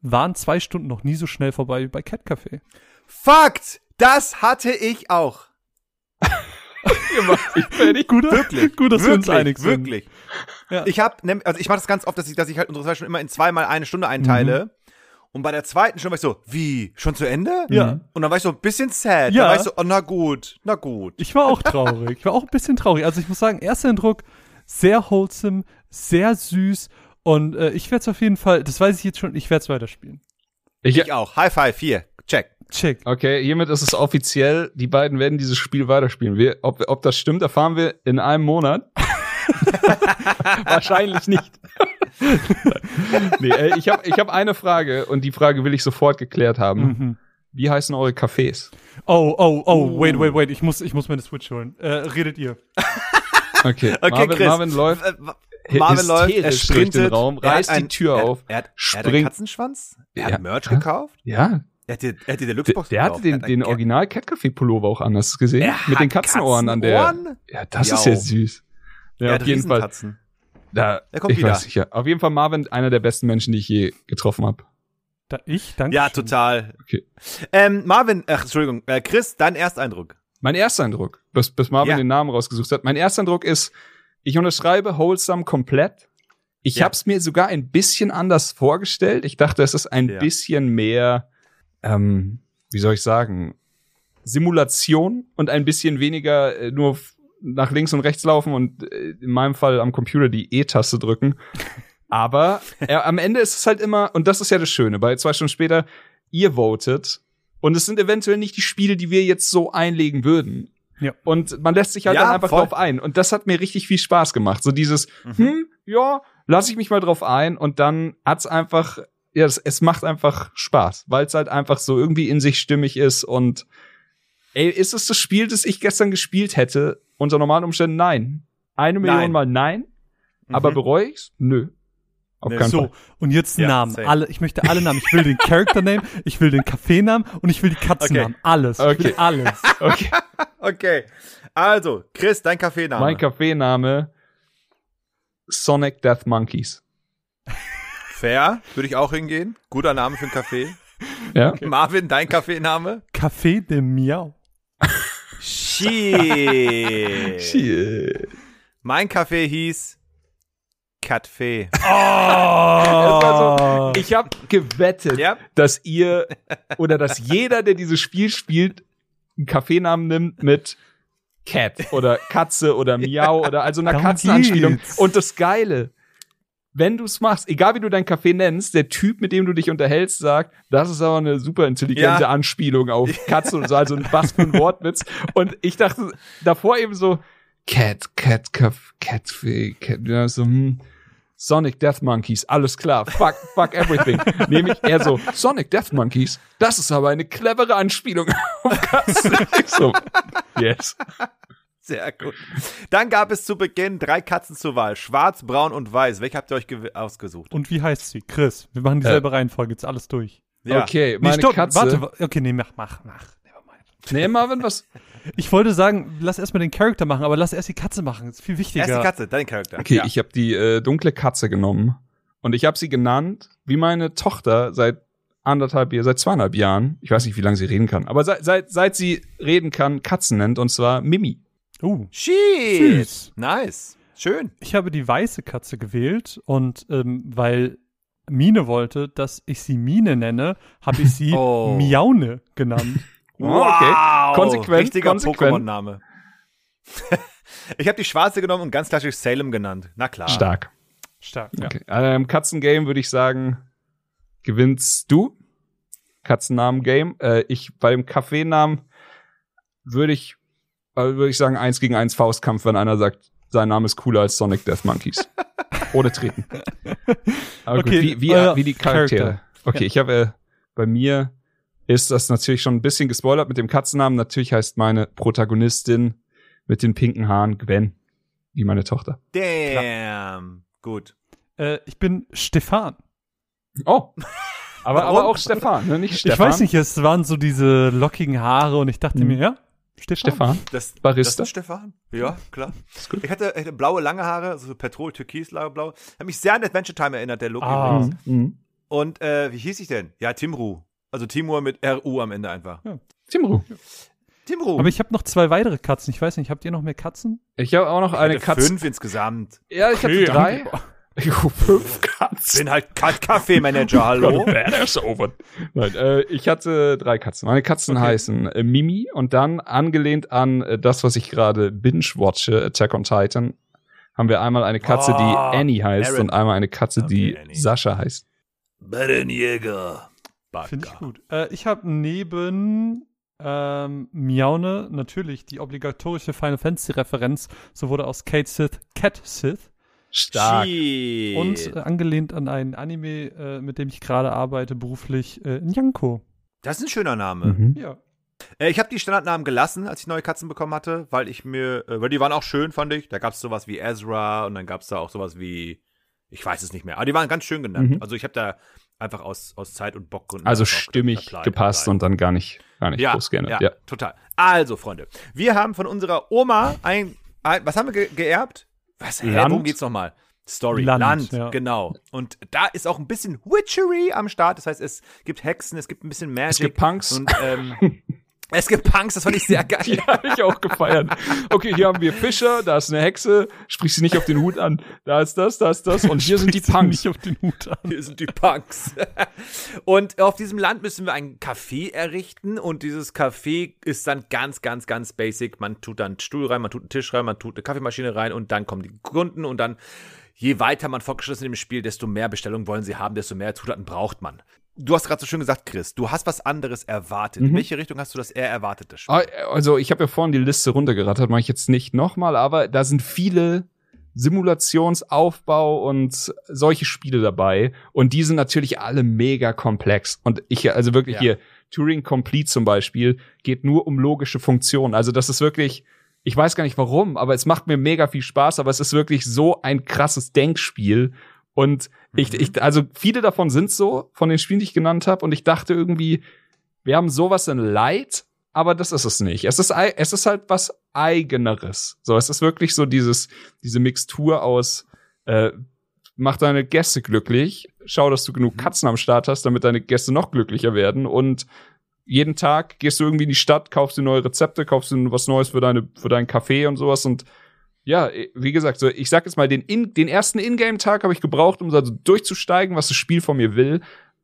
waren zwei Stunden noch nie so schnell vorbei wie bei Cat Café. Fakt! Das hatte ich auch. Ihr macht mich fertig. Gut, Wirklich. gut dass wir uns wirklich, einig sind. Wirklich. Ja. Ich habe, also ich mache das ganz oft, dass ich, dass ich halt unsere zwei Stunden immer in zweimal eine Stunde einteile. Und bei der zweiten Stunde war ich so, wie, schon zu Ende? Ja. Und dann war ich so ein bisschen sad. Ja. Dann war ich so, oh, na gut, na gut. Ich war auch traurig. Ich war auch ein bisschen traurig. Also ich muss sagen, erster Eindruck, sehr wholesome, sehr süß. Und äh, ich werde es auf jeden Fall, das weiß ich jetzt schon, ich werde es weiterspielen. Ich, Ich auch. High five, hier. Check. Okay, hiermit ist es offiziell, die beiden werden dieses Spiel weiterspielen. Wir, ob, ob das stimmt, erfahren wir in einem Monat. Wahrscheinlich nicht. nee, äh, ich habe ich hab eine Frage und die Frage will ich sofort geklärt haben. Mhm. Wie heißen eure Cafés? Oh, oh, oh, wait, wait, wait. Ich muss, ich muss meine Switch holen. Äh, redet ihr. Okay, Okay, Marvin, Chris. Marvin läuft Marvin läuft, er hysterisch durch sprintet. den Raum, er reißt die Tür er, auf, Er hat, er hat einen springt. Katzenschwanz. Er Ja. hat Merch gekauft. Ja, Er hat die, er hat die der, Deluxe-Box der hatte den, Er den Original Cat Café Pullover auch an, hast du gesehen? Er Mit den hat Katzenohren an der. Katzenohren? Ja, das Jau. ist ja süß. Ja, Er auf jeden Fall. Da, Er kommt ich wieder. weiß sicher. Auf jeden Fall Marvin, einer der besten Menschen, die ich je getroffen habe. Da, ich, danke. Ja, total. Okay. Ähm, Marvin, ach, Entschuldigung, äh, Chris, dein Ersteindruck. Mein erster Eindruck, bis, bis Marvin Ja. den Namen rausgesucht hat. Mein erster Eindruck ist, ich unterschreibe Wholesome komplett. Ich Ja. habe es mir sogar ein bisschen anders vorgestellt. Ich dachte, es ist ein Ja. bisschen mehr, ähm, wie soll ich sagen, Simulation und ein bisschen weniger äh, nur nach links und rechts laufen und äh, in meinem Fall am Computer die E-Taste drücken. Aber äh, am Ende ist es halt immer, und das ist ja das Schöne, bei zwei Stunden später, ihr votet und es sind eventuell nicht die Spiele, die wir jetzt so einlegen würden. Ja. Und man lässt sich halt Ja, dann einfach voll. drauf ein. Und das hat mir richtig viel Spaß gemacht. So dieses, hm, ja, lass ich mich mal drauf ein. Und dann hat's einfach, ja, es, es macht einfach Spaß, weil es halt einfach so irgendwie in sich stimmig ist. Und ey, ist es das Spiel, das ich gestern gespielt hätte? Unter normalen Umständen nein. Eine Million Nein. Mal nein. Aber Mhm. bereue ich's? Nö. Auf Nö. keinen So, Fall. und jetzt Ja, Namen. same. Alle, ich möchte alle Namen. Ich will den Character Name, ich will den Kaffeenamen und ich will die Katzennamen. Alles. Ich will Okay. alles. Okay. Okay. Also, Chris, dein Kaffeename. mein Kaffeename Sonic Death Monkeys. Fair, würde ich auch hingehen. Guter Name für ein Café. Ja? Marvin, dein Kaffeename? Café de Miau. Shit. Shit. mein Café hieß. Das war so, ich habe gewettet, Ja. dass ihr oder dass jeder, der dieses Spiel spielt, einen Kaffeenamen nimmt mit Cat oder Katze oder Miau oder also einer Katzenanspielung. Und das Geile, wenn du es machst, egal wie du dein Kaffee nennst, der Typ, mit dem du dich unterhältst, sagt, das ist aber eine super intelligente Ja. Anspielung auf Katze und so, also was für ein Wortwitz. Und ich dachte davor eben so, Cat, Cat, Kaff, Catfee, Cat, ja, so, hm. Sonic Death Monkeys, alles klar, fuck, fuck everything. Nämlich eher so, Sonic Death Monkeys, das ist aber eine clevere Anspielung auf Katzen. Ich so, yes. Sehr gut. Dann gab es zu Beginn drei Katzen zur Wahl. Schwarz, braun und weiß. Welche habt ihr euch ausgesucht? Und wie heißt sie? Chris. Wir machen dieselbe Reihenfolge, jetzt alles durch. Ja. Okay, Nee, meine stopp, Katze. Warte, wa- okay, nee, mach, mach, mach. Nevermind. Nee, Marvin, was? Ich wollte sagen, lass erstmal den Charakter machen, aber lass erst die Katze machen. Das ist viel wichtiger. Erste Katze, dein Charakter. Okay, ja. ich habe die äh, dunkle Katze genommen und ich habe sie genannt, wie meine Tochter seit anderthalb Jahren, seit zweieinhalb Jahren, ich weiß nicht, wie lange sie reden kann, aber seit, seit, seit sie reden kann, Katzen nennt und zwar Mimi. Uh, Shit. Süß. Nice. Schön. ich habe die weiße Katze gewählt und ähm, weil Mine wollte, dass ich sie Mine nenne, habe ich sie Oh. Miaune genannt. Oh, okay. Konsequent, Richtiger. Pokémon-Name. ich habe die schwarze genommen und ganz klassisch Salem genannt. Na klar. Stark. Stark, ja. Okay. Ähm, Katzengame würde ich sagen, gewinnst du. Katzennamen-Game. Äh, ich bei dem Kaffeenamen würde ich, äh, würde ich sagen, eins gegen eins Faustkampf, wenn einer sagt, sein Name ist cooler als Sonic Death Monkeys. Ohne treten. Aber Okay, gut, wie, wie, wie die Charaktere. Charakter. Okay, Ja. ich habe äh, bei mir ist das natürlich schon ein bisschen gespoilert mit dem Katzennamen. Natürlich heißt meine Protagonistin mit den pinken Haaren Gwen, wie meine Tochter. Damn. Gut. Äh, ich bin Stefan. Oh. Aber, aber auch Stefan, ne? Nicht Stefan. Ich weiß nicht, es waren so diese lockigen Haare und ich dachte Mhm. mir, ja, Stefan. Stefan. Das, Barista? Das ist Stefan? Ja, klar. Ist gut. Ich hatte, ich hatte blaue, lange Haare, so Petrol, Türkis, blau. Hat mich sehr an Adventure Time erinnert, der Look Ah. übrigens. Mhm. Mhm. Und äh, wie hieß ich denn? Ja, Timru. Also Timur mit RU am Ende einfach. Timru. Tim Ruhm. Aber ich habe noch zwei weitere Katzen. Ich weiß nicht, habt ihr noch mehr Katzen? Ich habe auch noch eine hatte Katze. Fünf insgesamt. Ja, ich Okay, hatte drei. haben Ich hab fünf Katzen. Bin halt Ka- Kaffeemanager, hallo. Badass over. Nein, äh, ich hatte drei Katzen. Meine Katzen Okay. heißen äh, Mimi und dann angelehnt an äh, das, was ich gerade binge-watche, Attack on Titan, haben wir einmal eine Katze, Oh, die Annie heißt Aaron. und einmal eine Katze, die Okay, Annie. Sascha heißt. Bettenjäger. Finde ich gut. Äh, ich habe neben ähm, Miaune natürlich die obligatorische Final Fantasy Referenz. So wurde aus Kate Sith Cat Sith. Stark. Shit. Und äh, angelehnt an einen Anime, äh, mit dem ich gerade arbeite, beruflich, äh, Nyanko. das ist ein schöner Name. Mhm. Ja. Äh, ich habe die Standardnamen gelassen, als ich neue Katzen bekommen hatte, weil ich mir, äh, weil die waren auch schön, fand ich. Da gab es sowas wie Ezra und dann gab es da auch sowas wie, ich weiß es nicht mehr, aber die waren ganz schön genannt. Mhm. Also ich habe da einfach aus, aus Zeit und Bockgründen. Also stimmig applied, gepasst applied. und dann gar nicht, gar nicht ja, groß geändert. ja, Ja. total. Also, Freunde, wir haben von unserer Oma ein, ein was haben wir ge geerbt? Was, hä, worum geht's nochmal? Story, Land, Land, ja. genau. Und da ist auch ein bisschen Witchery am Start. Das heißt, es gibt Hexen, es gibt ein bisschen Magic. Es gibt Punks. Und ähm, es gibt Punks, das fand ich sehr geil. Die habe ich auch gefeiert. Okay, hier haben wir Fischer, da ist eine Hexe, sprich sie nicht auf den Hut an. Da ist das, da ist das und hier sind die Punks. Nicht auf den Hut an. Hier sind die Punks. Und auf diesem Land müssen wir ein Café errichten und dieses Café ist dann ganz, ganz, ganz basic. Man tut dann einen Stuhl rein, man tut einen Tisch rein, man tut eine Kaffeemaschine rein und dann kommen die Kunden und dann, je weiter man fortgeschritten ist im Spiel, desto mehr Bestellungen wollen sie haben, desto mehr Zutaten braucht man. Du hast gerade so schön gesagt, Chris, du hast was anderes erwartet. In welche Richtung hast du das eher erwartet, das Spiel? Ah, Also ich habe ja vorhin die Liste runtergerattert, mache ich jetzt nicht nochmal, aber da sind viele Simulationsaufbau und solche Spiele dabei und die sind natürlich alle mega komplex und ich also wirklich Ja. hier Turing Complete zum Beispiel geht nur um logische Funktionen. Also das ist wirklich ich weiß gar nicht warum, aber es macht mir mega viel Spaß, aber es ist wirklich so ein krasses Denkspiel und ich, Mhm. ich also viele davon sind so von den Spielen, die ich genannt habe und ich dachte irgendwie wir haben sowas in Light, aber das ist es nicht. Es ist, es ist halt was Eigeneres. So, es ist wirklich so dieses, diese Mixtur aus, äh, mach deine Gäste glücklich, schau, dass du genug Katzen am Start hast, damit deine Gäste noch glücklicher werden und jeden Tag gehst du irgendwie in die Stadt, kaufst dir neue Rezepte, kaufst dir was Neues für deine, für deinen Kaffee und sowas und ja, wie gesagt, so, ich sag jetzt mal, den, in, den ersten Ingame-Tag habe ich gebraucht, um so durchzusteigen, was das Spiel von mir will.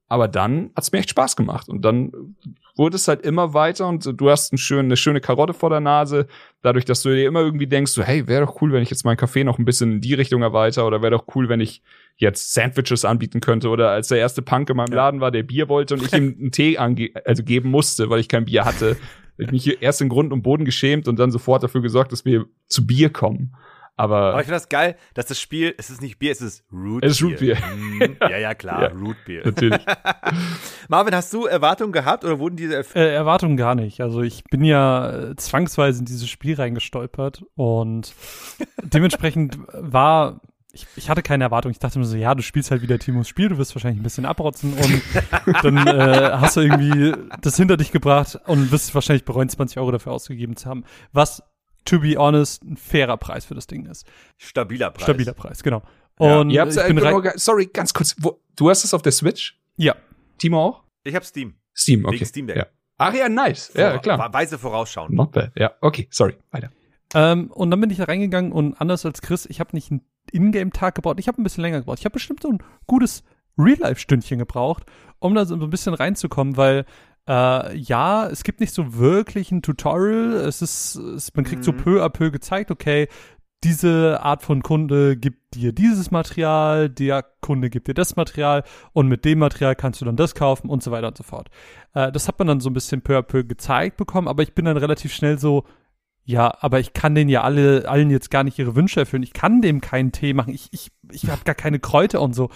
Aber dann hat's mir echt Spaß gemacht. Und dann wurde es halt immer weiter und du hast ein schön, eine schöne Karotte vor der Nase. Dadurch, dass du dir immer irgendwie denkst, so, hey, wäre doch cool, wenn ich jetzt meinen Kaffee noch ein bisschen in die Richtung erweitere oder wäre doch cool, wenn ich jetzt Sandwiches anbieten könnte oder als der erste Punk in meinem. Laden war, der Bier wollte und ich ihm einen Tee ange also geben musste, weil ich kein Bier hatte. Ich mich hier erst in Grund und Boden geschämt und dann sofort dafür gesorgt, dass wir zu Bier kommen. Aber Aber ich finde das geil, dass das Spiel, es ist nicht Bier, es ist Root Es ist Root Beer. Mm, ja, ja, klar, Ja. Root Beer. natürlich. Marvin, hast du Erwartungen gehabt oder wurden diese erfüllt? Äh, Erwartungen gar nicht. Also ich bin ja äh, zwangsweise in dieses Spiel reingestolpert und dementsprechend war ich, ich hatte keine Erwartung. Ich dachte mir so, ja, du spielst halt wieder Timos Spiel, du wirst wahrscheinlich ein bisschen abrotzen und dann äh, hast du irgendwie das hinter dich gebracht und wirst wahrscheinlich bereuen, 20 Euro dafür ausgegeben zu haben. Was, to be honest, ein fairer Preis für das Ding ist. Stabiler Preis. Stabiler Preis, genau. Ja. Und Ihr habt's, ich äh, bin nur- sorry, ganz kurz. Wo, du hast es auf der Switch? ja, Timo auch? Ich habe Steam. Steam, okay. Wegen Steam Deck. Ja. Ach ja, nice. Ja, Vor- klar. Weise vorausschauen. Not bad. Ja, okay, sorry. Weiter. Ähm, und dann bin ich da reingegangen und anders als Chris, ich habe nicht einen Ingame-Tag gebraucht, ich habe ein bisschen länger gebraucht. Ich habe bestimmt so ein gutes Real-Life-Stündchen gebraucht, um da so ein bisschen reinzukommen, weil äh, ja, es gibt nicht so wirklich ein Tutorial. Es ist, es, man kriegt so Mhm. peu à peu gezeigt, okay, diese Art von Kunde gibt dir dieses Material, der Kunde gibt dir das Material und mit dem Material kannst du dann das kaufen und so weiter und so fort. Äh, das hat man dann so ein bisschen peu à peu gezeigt bekommen, aber ich bin dann relativ schnell so, ja, aber ich kann denen ja alle, allen jetzt gar nicht ihre Wünsche erfüllen. Ich kann dem keinen Tee machen. Ich, ich, ich habe gar keine Kräuter und so.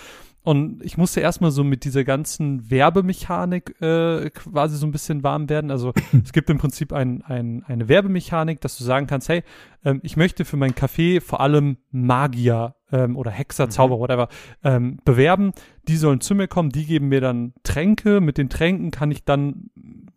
Und ich musste erstmal so mit dieser ganzen Werbemechanik äh, quasi so ein bisschen warm werden. Also es gibt im Prinzip ein, ein, eine Werbemechanik, dass du sagen kannst, hey, ähm, ich möchte für mein Café vor allem Magier ähm, oder Hexer, Mhm. Zauberer, whatever, ähm, bewerben. Die sollen zu mir kommen, die geben mir dann Tränke. Mit den Tränken kann ich dann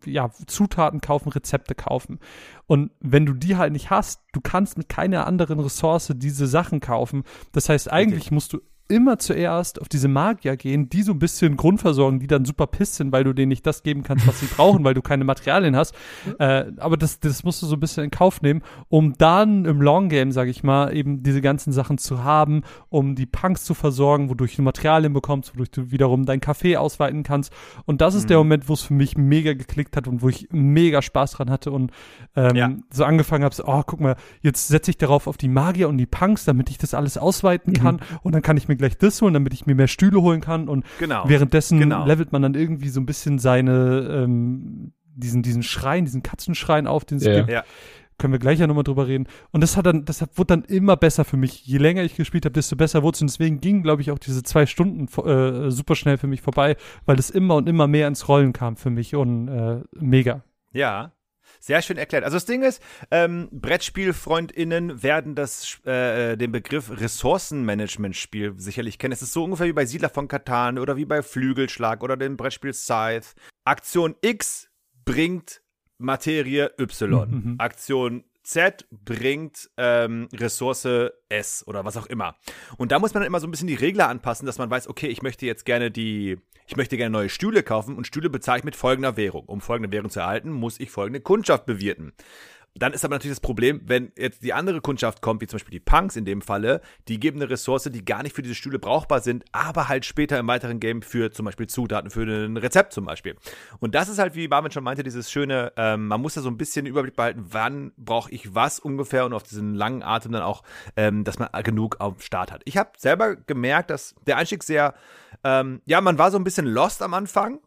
ja Zutaten kaufen, Rezepte kaufen. Und wenn du die halt nicht hast, du kannst mit keiner anderen Ressource diese Sachen kaufen. Das heißt, eigentlich musst du immer zuerst auf diese Magier gehen, die so ein bisschen Grundversorgung, die dann super piss sind, weil du denen nicht das geben kannst, was sie brauchen, weil du keine Materialien hast. Äh, aber das, das musst du so ein bisschen in Kauf nehmen, um dann im Long Game, sag ich mal, eben diese ganzen Sachen zu haben, um die Punks zu versorgen, wodurch du Materialien bekommst, wodurch du wiederum dein Café ausweiten kannst. Und das ist Mhm. der Moment, wo es für mich mega geklickt hat und wo ich mega Spaß dran hatte und ähm, Ja. so angefangen habe, so, oh, guck mal, jetzt setze ich darauf auf die Magier und die Punks, damit ich das alles ausweiten kann und dann kann ich mir gleich das holen, damit ich mir mehr Stühle holen kann und Genau. währenddessen Genau. levelt man dann irgendwie so ein bisschen seine ähm, diesen diesen Schrein, diesen Katzenschrein auf, den es Ja, gibt. Ja. Können wir gleich ja nochmal drüber reden. Und das hat dann, das hat, wurde dann immer besser für mich. Je länger ich gespielt habe, desto besser wurde es. Und deswegen ging, glaube ich, auch diese zwei Stunden äh, super schnell für mich vorbei, weil es immer und immer mehr ins Rollen kam für mich und äh, mega. Ja. Sehr schön erklärt. Also das Ding ist, ähm, BrettspielfreundInnen werden das, äh, den Begriff Ressourcenmanagement-Spiel sicherlich kennen. Es ist so ungefähr wie bei Siedler von Katan oder wie bei Flügelschlag oder dem Brettspiel Scythe. Aktion X bringt Materie Y. Mhm. Aktion Z bringt ähm, Ressource S oder was auch immer. Und da muss man dann immer so ein bisschen die Regler anpassen, dass man weiß, okay, ich möchte jetzt gerne die, ich möchte gerne neue Stühle kaufen und Stühle bezahle ich mit folgender Währung. Um folgende Währung zu erhalten, muss ich folgende Kundschaft bewirten. Dann ist aber natürlich das Problem, wenn jetzt die andere Kundschaft kommt, wie zum Beispiel die Punks in dem Falle, die geben eine Ressource, die gar nicht für diese Stühle brauchbar sind, aber halt später im weiteren Game für zum Beispiel Zutaten, für ein Rezept zum Beispiel. Und das ist halt, wie Marvin schon meinte, dieses schöne, ähm, man muss da so ein bisschen Überblick behalten, wann brauche ich was ungefähr und auf diesen langen Atem dann auch, ähm, dass man genug am Start hat. Ich habe selber gemerkt, dass der Einstieg sehr, ähm, ja, man war so ein bisschen lost am Anfang,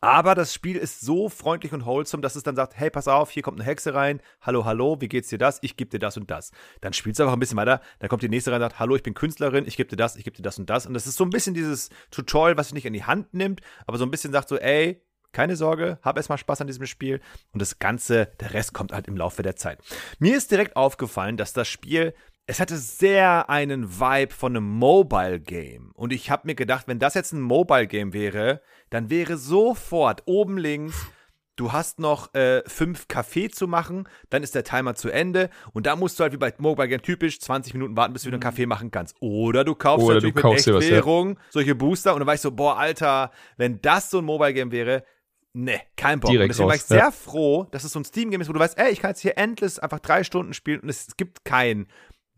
aber das Spiel ist so freundlich und wholesome, dass es dann sagt, hey, pass auf, hier kommt eine Hexe rein, hallo, hallo, wie geht's dir das? Ich gebe dir das und das. Dann spielst du einfach ein bisschen weiter, dann kommt die nächste rein und sagt, hallo, ich bin Künstlerin, ich gebe dir das, ich gebe dir das und das. Und das ist so ein bisschen dieses Tutorial, was sich nicht in die Hand nimmt, aber so ein bisschen sagt so, ey, keine Sorge, hab erstmal Spaß an diesem Spiel und das Ganze, der Rest kommt halt im Laufe der Zeit. Mir ist direkt aufgefallen, dass das Spiel es hatte sehr einen Vibe von einem Mobile Game. Und ich habe mir gedacht, wenn das jetzt ein Mobile Game wäre, dann wäre sofort oben links, du hast noch äh, fünf Kaffee zu machen, dann ist der Timer zu Ende und da musst du halt wie bei Mobile Game typisch 20 Minuten warten, bis du wieder einen Kaffee machen kannst. Oder du kaufst Oder natürlich du kaufst mit was, ja. Echtwährung solche Booster und dann war ich so, boah, Alter, wenn das so ein Mobile Game wäre, Ne, kein Bock. Direkt und deswegen war ich raus, sehr ja. froh, dass es so ein Steam-Game ist, wo du weißt, ey, ich kann jetzt hier endless einfach drei Stunden spielen und es gibt keinen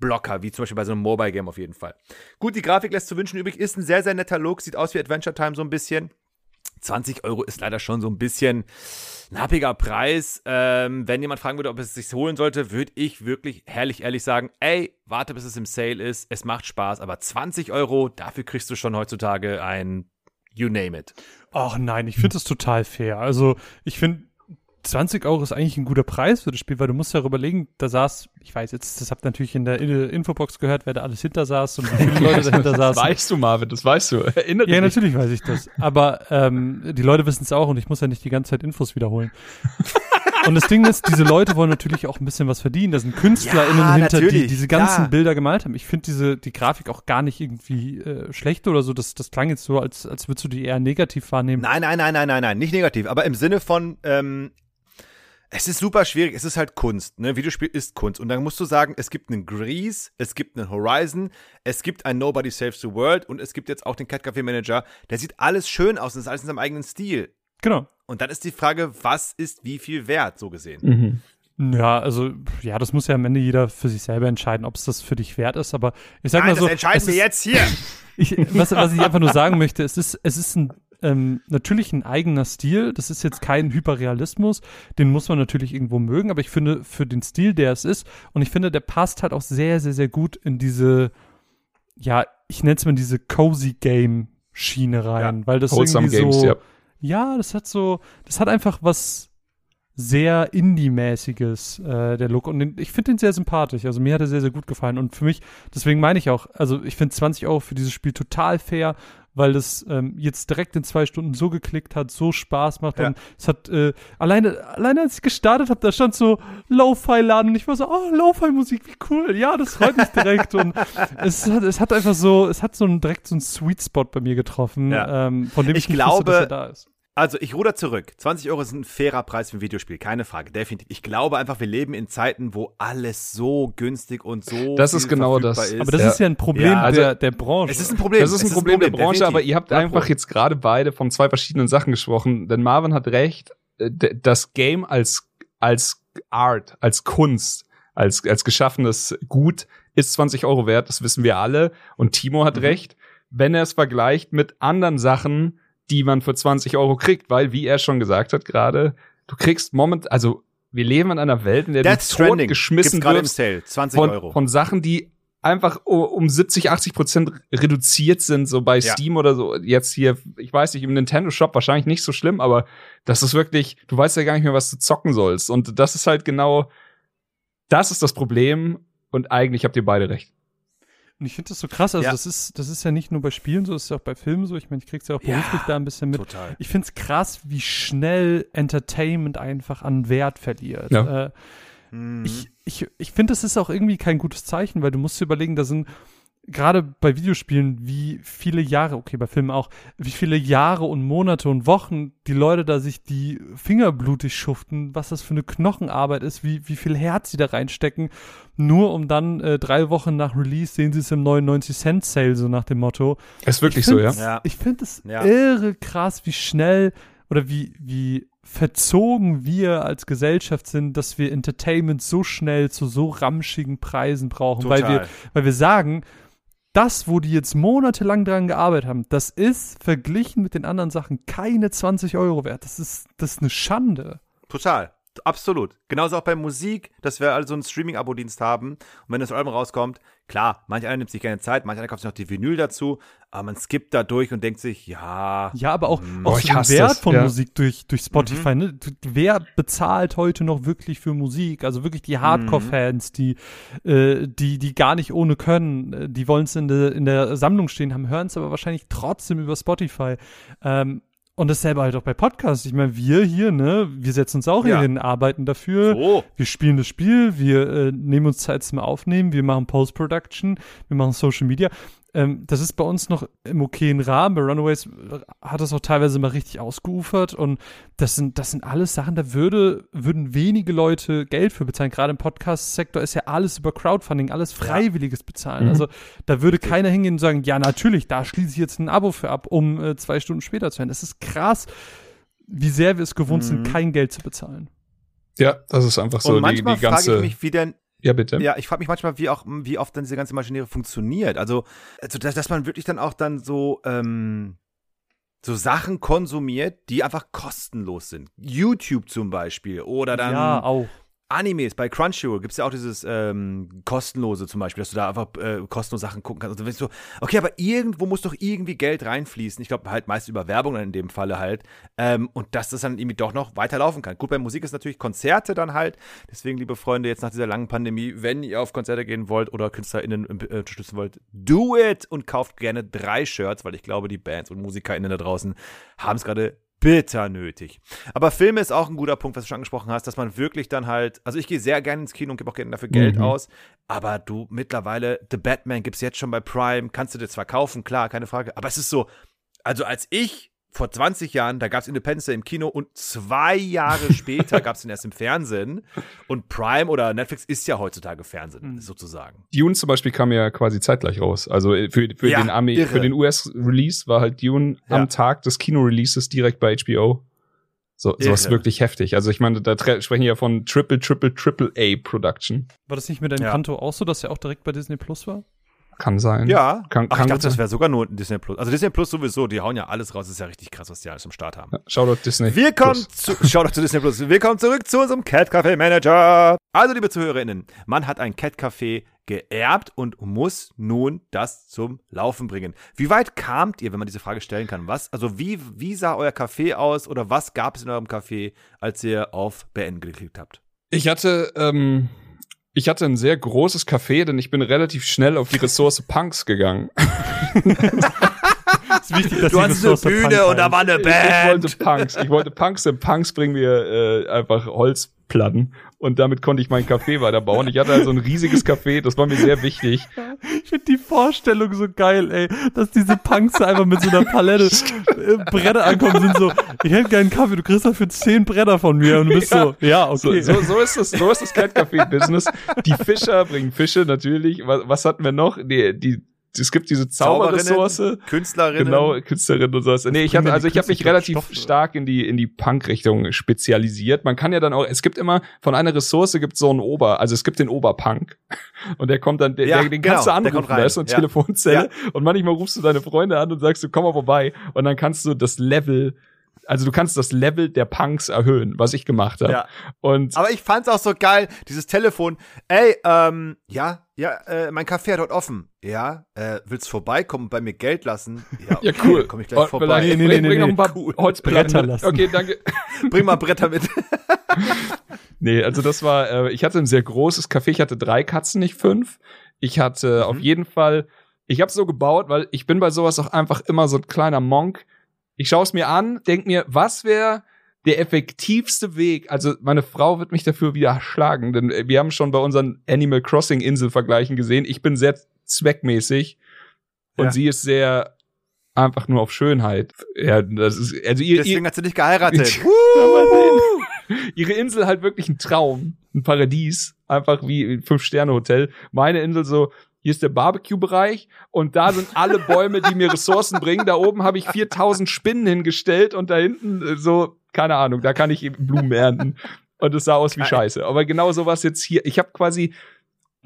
Blocker, wie zum Beispiel bei so einem Mobile-Game auf jeden Fall. Gut, die Grafik lässt zu wünschen übrig, ist ein sehr, sehr netter Look, sieht aus wie Adventure Time so ein bisschen. 20 Euro ist leider schon so ein bisschen ein happiger Preis. Ähm, wenn jemand fragen würde, ob es sich holen sollte, würde ich wirklich herrlich ehrlich sagen, ey, warte, bis es im Sale ist. Es macht Spaß, aber 20 Euro, dafür kriegst du schon heutzutage ein You name it. Ach nein, ich finde das total fair. Also ich finde 20 Euro ist eigentlich ein guter Preis für das Spiel, weil du musst ja überlegen, da saß, ich weiß jetzt, das habt ihr natürlich in der In- Infobox gehört, wer da alles hinter saß und wie viele Leute dahinter Das saßen. weißt du, Marvin, das weißt du. Erinnere Ja, dich. natürlich weiß ich das. Aber ähm, die Leute wissen es auch und ich muss ja nicht die ganze Zeit Infos wiederholen. Und das Ding ist, diese Leute wollen natürlich auch ein bisschen was verdienen. Da sind KünstlerInnen Ja, hinter, die natürlich, diese ganzen klar. Bilder gemalt haben. Ich finde diese, die Grafik auch gar nicht irgendwie äh, schlecht oder so. Das, das klang jetzt so, als, als würdest du die eher negativ wahrnehmen. Nein, nein, nein, nein, nein, nein, nicht negativ, aber im Sinne von, ähm, es ist super schwierig, es ist halt Kunst, ne? Videospiel ist Kunst. Und dann musst du sagen, es gibt einen Grease, es gibt einen Horizon, es gibt ein Nobody Saves the World und es gibt jetzt auch den Cat Café Manager. Der sieht alles schön aus und ist alles in seinem eigenen Stil. Genau. Und dann ist die Frage, was ist wie viel wert, so gesehen. Mhm. Ja, also, ja, das muss ja am Ende jeder für sich selber entscheiden, ob es das für dich wert ist. Aber ich sag Nein, mal das so, entscheiden es wir jetzt hier. Ich, was, was ich einfach nur sagen möchte, es ist, es ist ein, ähm, natürlich ein eigener Stil. Das ist jetzt kein Hyperrealismus. Den muss man natürlich irgendwo mögen. Aber ich finde, für den Stil, der es ist, und ich finde, der passt halt auch sehr, sehr, sehr gut in diese, ja, ich nenne es mal diese Cozy Game Schiene rein, weil das irgendwie Games, so, ja. ja, das hat so, das hat einfach was sehr Indie-mäßiges, äh, der Look. Und den, ich finde den sehr sympathisch. Also mir hat er sehr, sehr gut gefallen. Und für mich, deswegen meine ich auch, also ich finde 20 Euro für dieses Spiel total fair, weil das ähm, jetzt direkt in zwei Stunden so geklickt hat, so Spaß macht. Ja. Und es hat, äh, alleine, alleine als ich gestartet habe, da stand so Lo-Fi-Laden und ich war so, oh, Lo-Fi-Musik, wie cool. Ja, das freut mich direkt. und es hat, es hat einfach so, es hat so einen, direkt so einen Sweet Spot bei mir getroffen, Ja. ähm, von dem ich, Ich glaube, wusste, dass er da ist. Also, ich ruder zurück. 20 Euro ist ein fairer Preis für ein Videospiel, keine Frage, definitiv. Ich glaube einfach, wir leben in Zeiten, wo alles so günstig und so. Das ist genau das. Ist. Aber das Ja. ist ja ein Problem Ja, also- der, der Branche. es ist ein Problem. Das ist ein Es Problem, der Branche, definitiv. aber ihr habt einfach jetzt gerade beide von zwei verschiedenen Sachen gesprochen. Denn Marvin hat recht, äh, das Game als, als Art, als Kunst, als, als geschaffenes Gut ist 20 Euro wert, das wissen wir alle. Und Timo hat Mhm. recht, wenn er es vergleicht mit anderen Sachen, die man für 20 Euro kriegt, weil, wie er schon gesagt hat gerade, du kriegst moment, also wir leben in einer Welt, in der Death du totgeschmissen gerade im wirst Sale, 20 von, Euro. von Sachen, die einfach um 70, 80 Prozent reduziert sind, so bei Ja. Steam oder so. Jetzt hier, ich weiß nicht, im Nintendo Shop wahrscheinlich nicht so schlimm, aber das ist wirklich, du weißt ja gar nicht mehr, was du zocken sollst. Und das ist halt genau, das ist das Problem. Und eigentlich habt ihr beide recht. Und ich finde das so krass. Also, Ja. das, ist, das ist ja nicht nur bei Spielen so, das ist ja auch bei Filmen so. Ich meine, ich krieg's ja auch beruflich Ja, da ein bisschen mit. Total. Ich find's krass, wie schnell Entertainment einfach an Wert verliert. Ja. Äh, Mhm. ich ich, ich finde, das ist auch irgendwie kein gutes Zeichen, weil du musst dir überlegen, da sind gerade bei Videospielen, wie viele Jahre, okay, bei Filmen auch, wie viele Jahre und Monate und Wochen die Leute da sich die Finger blutig schuften, was das für eine Knochenarbeit ist, wie, wie viel Herz sie da reinstecken, nur um dann äh, drei Wochen nach Release sehen sie es im 99 Cent Sale, so nach dem Motto. Ist wirklich Ich so, ja? Ich finde es Ja. irre krass, wie schnell oder wie, wie verzogen wir als Gesellschaft sind, dass wir Entertainment so schnell zu so ramschigen Preisen brauchen, weil wir, Total. weil wir sagen, das, wo die jetzt monatelang dran gearbeitet haben, das ist verglichen mit den anderen Sachen keine 20 Euro wert. Das ist, das ist eine Schande. Total. Absolut. Genauso auch bei Musik, dass wir also einen Streaming-Abo-Dienst haben. Und wenn das Album rauskommt, klar, manch einer nimmt sich keine Zeit, manch einer kauft sich noch die Vinyl dazu, aber man skippt da durch und denkt sich, ja, Ja, aber auch, Mhm. auch Oh, so den Wert das, von ja. Musik durch, durch Spotify. Ne? Du- Wer bezahlt heute noch wirklich für Musik? Also wirklich die Hardcore-Fans, die, äh, die, die gar nicht ohne können, äh, die wollen es in, der in der Sammlung stehen haben, hören es aber wahrscheinlich trotzdem über Spotify. Ähm, und dasselbe halt auch bei Podcasts. Ich meine, wir hier, ne, wir setzen uns auch Ja. hier hin, arbeiten dafür. so. Wir spielen das Spiel, wir äh, nehmen uns Zeit zum Aufnehmen, wir machen Post-Production, wir machen Social Media. Ähm, das ist bei uns noch im okayen Rahmen. Bei Runaways äh, hat das auch teilweise mal richtig ausgeufert und das sind, das sind alles Sachen, da würde, würden wenige Leute Geld für bezahlen. Gerade im Podcast-Sektor ist ja alles über Crowdfunding, alles freiwilliges Bezahlen. Mhm. Also da würde keiner hingehen und sagen, ja, natürlich, da schließe ich jetzt ein Abo für ab, um äh, zwei Stunden später zu hören. Das ist krass, wie sehr wir es gewohnt sind, Mhm. kein Geld zu bezahlen. Ja, das ist einfach so und die, manchmal die ganze. frage ich mich, wie denn ja, bitte. Ja, ich frage mich manchmal, wie auch, wie oft dann diese ganze Maschinerie funktioniert. Also, also dass, dass man wirklich dann auch dann so, ähm, so Sachen konsumiert, die einfach kostenlos sind. YouTube zum Beispiel. Oder dann ja, auch. Animes bei Crunchyroll gibt es ja auch dieses ähm, kostenlose zum Beispiel, dass du da einfach äh, kostenlose Sachen gucken kannst. Also wenn du so, okay, aber irgendwo muss doch irgendwie Geld reinfließen. Ich glaube halt meist über Werbung dann in dem Falle halt. Ähm, und dass das dann irgendwie doch noch weiterlaufen kann. Gut, bei Musik ist natürlich Konzerte dann halt. Deswegen, liebe Freunde, jetzt nach dieser langen Pandemie, wenn ihr auf Konzerte gehen wollt oder KünstlerInnen äh, unterstützen wollt, do it und kauft gerne drei Shirts, weil ich glaube, die Bands und MusikerInnen da draußen haben es gerade bitter nötig. Aber Filme ist auch ein guter Punkt, was du schon angesprochen hast, dass man wirklich dann halt, also ich gehe sehr gerne ins Kino und gebe auch gerne dafür Geld Mhm. aus, aber du mittlerweile, The Batman gibt es jetzt schon bei Prime, kannst du dir zwar kaufen, klar, keine Frage, aber es ist so, also als ich vor 20 Jahren, da gab es Independence Day im Kino und zwei Jahre später gab es den erst im Fernsehen und Prime oder Netflix ist ja heutzutage Fernsehen, Mhm. sozusagen. Dune zum Beispiel kam ja quasi zeitgleich raus. Also äh, für, für Ja, den Ami, irre. für den US-Release war halt Dune Ja. am Tag des Kino-Releases direkt bei HBO. So, sowas Irre. wirklich heftig. Also ich meine, da sprechen wir ja von Triple, Triple, Triple A Production. War das nicht mit deinem Ja. Kanto auch so, dass er auch direkt bei Disney Plus war? Kann sein. Ja, Kann, Ach, kann ich dachte, das wäre sogar nur Disney Plus. Also Disney Plus sowieso, die hauen ja alles raus, das ist ja richtig krass, was die alles am Start haben. Ja, Shoutout Disney. Wir kommen Plus. zu, doch zu Disney Plus. Wir kommen zurück zu unserem Cat Café Manager. Also, liebe ZuhörerInnen, man hat ein Cat Café geerbt und muss nun das zum Laufen bringen. Wie weit kamt ihr, wenn man diese Frage stellen kann? Was, also wie, wie sah euer Café aus oder was gab es in eurem Café, als ihr auf Beenden geklickt habt? Ich hatte, ähm, ich hatte ein sehr großes Café, denn ich bin relativ schnell auf die Ressource Punks gegangen. Wichtig, dass Du hattest eine Bühne Punk und da war eine Ich, ich wollte Band. Punks. Ich wollte Punks. Denn Punks bringen mir äh, einfach Holz, Holzplatten und damit konnte ich meinen Kaffee weiterbauen. Ich hatte also ein riesiges Café, das war mir sehr wichtig. Ich finde die Vorstellung so geil, ey, dass diese Punks einfach mit so einer Palette äh, Bretter ankommen sind so, ich hätte gerne einen Kaffee, du kriegst dafür zehn Bretter von mir und du bist Ja. so, ja, okay. So, so, so ist das, so ist das Cat-Café-Business. Die Fischer bringen Fische natürlich. Was, was hatten wir noch? Die, die, es gibt diese Zauberressource. Künstlerinnen. Genau, Künstlerin und sowas. Nee, ich habe also ich habe mich relativ Stoff, oder? stark in die in die Punk-Richtung spezialisiert. Man kann ja dann auch, es gibt immer von einer Ressource gibt so einen Ober, also es gibt den Oberpunk und der kommt dann, der, Ja, der, den kannst genau, du der anrufen, da ist so eine Ja. Telefonzelle und manchmal rufst du deine Freunde an und sagst du komm mal vorbei und dann kannst du das Level also du kannst das Level der Punks erhöhen, was ich gemacht habe. Ja. Und Aber ich fand's auch so geil, dieses Telefon. Ey, ähm, ja, ja, äh, mein Café hat dort offen. Ja, äh, willst vorbeikommen und bei mir Geld lassen? Ja, ja, cool. Komm ich gleich Oh, vorbei. vielleicht- Nee, nee, bring, nee, bring noch nee, ein paar cool. Holzplatten. Bretter mit. lassen. Okay, danke. Bring mal Bretter mit. Nee, also das war, äh, ich hatte ein sehr großes Café, ich hatte drei Katzen, nicht fünf. Ich hatte Mhm. auf jeden Fall, ich habe so gebaut, weil ich bin bei sowas auch einfach immer so ein kleiner Monk. Ich schaue es mir an, denk mir, was wäre der effektivste Weg? Also meine Frau wird mich dafür wieder schlagen, denn äh, wir haben schon bei unseren Animal Crossing Inselvergleichen gesehen, ich bin sehr zweckmäßig und Ja. sie ist sehr einfach nur auf Schönheit. Ja, das ist also ihr, ihr, Deswegen hat sie nicht geheiratet. Ihre Insel halt wirklich ein Traum, ein Paradies, einfach wie ein Fünf-Sterne-Hotel. Meine Insel so, hier ist der Barbecue-Bereich und da sind alle Bäume, die mir Ressourcen bringen. Da oben habe ich 4000 Spinnen hingestellt und da hinten äh, so, keine Ahnung, da kann ich eben Blumen ernten. Und es sah aus wie. Scheiße. Aber genau sowas jetzt hier. Ich habe quasi,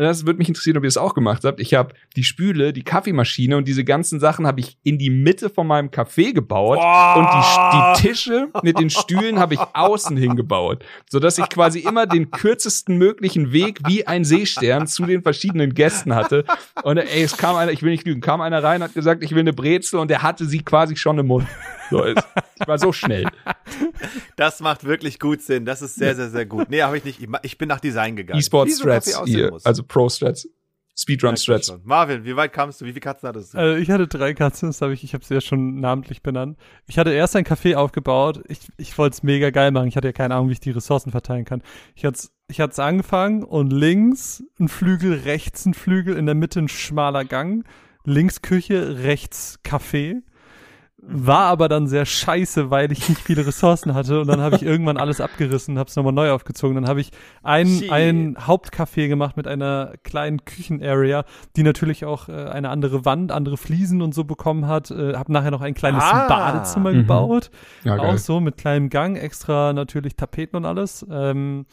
das würde mich interessieren, ob ihr das auch gemacht habt. Ich habe die Spüle, die Kaffeemaschine und diese ganzen Sachen habe ich in die Mitte von meinem Café gebaut. Und die, die Tische mit den Stühlen habe ich außen hingebaut, so dass ich quasi immer den kürzesten möglichen Weg wie ein Seestern zu den verschiedenen Gästen hatte. Und ey, es kam einer, ich will nicht lügen, kam einer rein, hat gesagt, ich will eine Brezel und der hatte sie quasi schon im Mund. So ist. Ich war so schnell. Das macht wirklich gut Sinn. Das ist sehr, sehr, sehr gut. Nee, habe ich nicht. Ich bin nach Design gegangen. E-Sport Wie so ein Kaffee Strats aussehen hier, muss. also Pro Strats, Speedrun Merkt man Strats. schon. Marvin, wie weit kamst du? Wie viele Katzen hattest du? Äh, ich hatte drei Katzen, das habe ich, ich habe sie ja schon namentlich benannt. Ich hatte erst ein Café aufgebaut. Ich, ich wollte es mega geil machen. Ich hatte ja keine Ahnung, wie ich die Ressourcen verteilen kann. Ich hatte ich hat's angefangen und links ein Flügel, rechts ein Flügel, in der Mitte ein schmaler Gang, links Küche, rechts Café. War aber dann sehr scheiße, weil ich nicht viele Ressourcen hatte und dann habe ich irgendwann alles abgerissen, habe es nochmal neu aufgezogen. Dann habe ich ein, Shit. ein Hauptcafé gemacht mit einer kleinen Küchenarea, die natürlich auch äh, eine andere Wand, andere Fliesen und so bekommen hat. Äh, habe nachher noch ein kleines Ah. Badezimmer Mhm. gebaut, Ja, auch so mit kleinem Gang, extra natürlich Tapeten und alles. Ähm,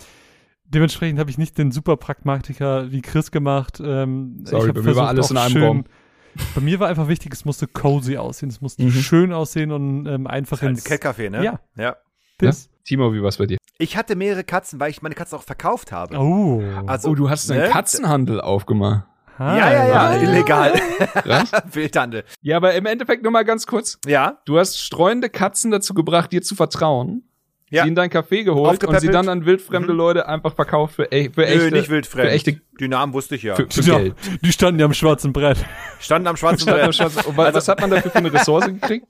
dementsprechend habe ich nicht den super Pragmatiker wie Chris gemacht. Ähm, Sorry, ich hab bei mir war versucht, alles in einem schön, Raum. Bei mir war einfach wichtig, es musste cozy aussehen, es musste Mhm. schön aussehen und ähm, einfach Halt ins Cat-Café, ne? Ja. ja. Piss. Timo, wie war's bei dir? Ich hatte mehrere Katzen, weil ich meine Katzen auch verkauft habe. Oh. Also, oh, du hast einen ne? Katzenhandel aufgemacht. Ah, Ja, ja, ja, illegal. Wildhandel. ja, aber im Endeffekt nur mal ganz kurz. Ja, Du hast streunende Katzen dazu gebracht, dir zu vertrauen. Ja. Sie in dein Café geholt und sie dann an wildfremde Mhm. Leute einfach verkauft für, e für Nö, echte. nicht wildfremd. Für echte Die Namen wusste ich ja. für, für Ja, Geld. die standen ja am schwarzen Brett. Standen am schwarzen am Brett. Schatz- Und wa- was hat man dafür für eine Ressource gekriegt?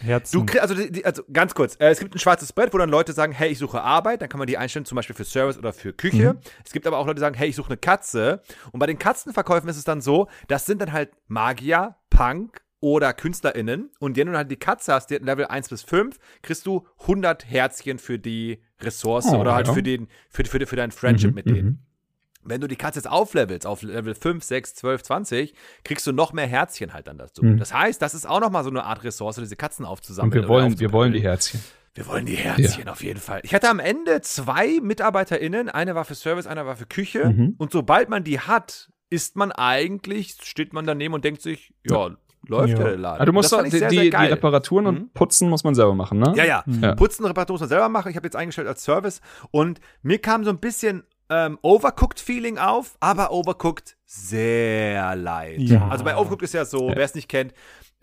Herzen. Du also, die, die- also ganz kurz, äh, es gibt ein schwarzes Brett, wo dann Leute sagen, hey, ich suche Arbeit, dann kann man die einstellen, zum Beispiel für Service oder für Küche. Es gibt aber auch Leute, die sagen, hey, ich suche eine Katze. Und bei den Katzenverkäufen ist es dann so, das sind dann halt Magier, Punk oder KünstlerInnen. Und wenn du halt die Katze hast, die hat Level 1 bis 5, kriegst du 100 Herzchen für die Ressource Oh, oder halt ja. für, den, für, für, für dein Friendship Mhm, mit denen. mhm. Wenn du die Katze jetzt auflevelst, auf Level 5, 6, 12, 20, kriegst du noch mehr Herzchen halt dann dazu. Mhm. Das heißt, das ist auch nochmal so eine Art Ressource, diese Katzen Und aufzusammeln. wir oder wollen, wir wollen die. Herzchen. Wir wollen die Herzchen auf jeden Fall. Ich hatte am Ende zwei MitarbeiterInnen, eine war für Service, eine war für Küche. Mhm. Und sobald man die hat, ist man eigentlich, steht man daneben und denkt sich, ja, läuft ja, Ja. der Laden. Ah, du musst das doch, fand die, ich sehr, die, sehr die. Reparaturen Mhm. und Putzen muss man selber machen, ne? Ja, ja. Ja. Putzen, Reparatur muss man selber machen. Ich habe jetzt eingestellt als Service. Und mir kam so ein bisschen ähm, Overcooked-Feeling auf, aber Overcooked sehr light. Ja. Also bei Overcooked ist ja so, wer es nicht kennt,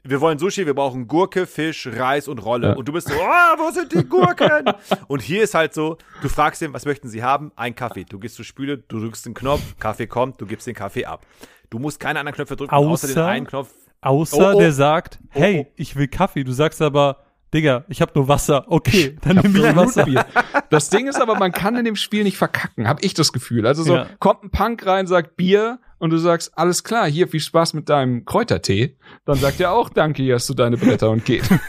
wir wollen Sushi, wir brauchen Gurke, Fisch, Reis und Rolle. Ja. Und du bist so, oh, wo sind die Gurken? und hier ist halt so, du fragst ihn, was möchten sie haben? Ein Kaffee. Du gehst zur Spüle, du drückst den Knopf, Kaffee kommt, du gibst den Kaffee ab. Du musst keine anderen Knöpfe drücken, außer, den Außer- einen Knopf. Außer Oh, oh. der sagt, Oh, hey, oh. ich will Kaffee. Du sagst aber, Digga, ich habe nur Wasser. Okay, dann nehme ich Wasser. Rootbier. Das Ding ist aber, man kann in dem Spiel nicht verkacken, habe ich das Gefühl. Also so Ja. kommt ein Punk rein, sagt Bier und du sagst, alles klar, hier viel Spaß mit deinem Kräutertee. Dann sagt er auch, danke, hier hast du deine Bretter und geht.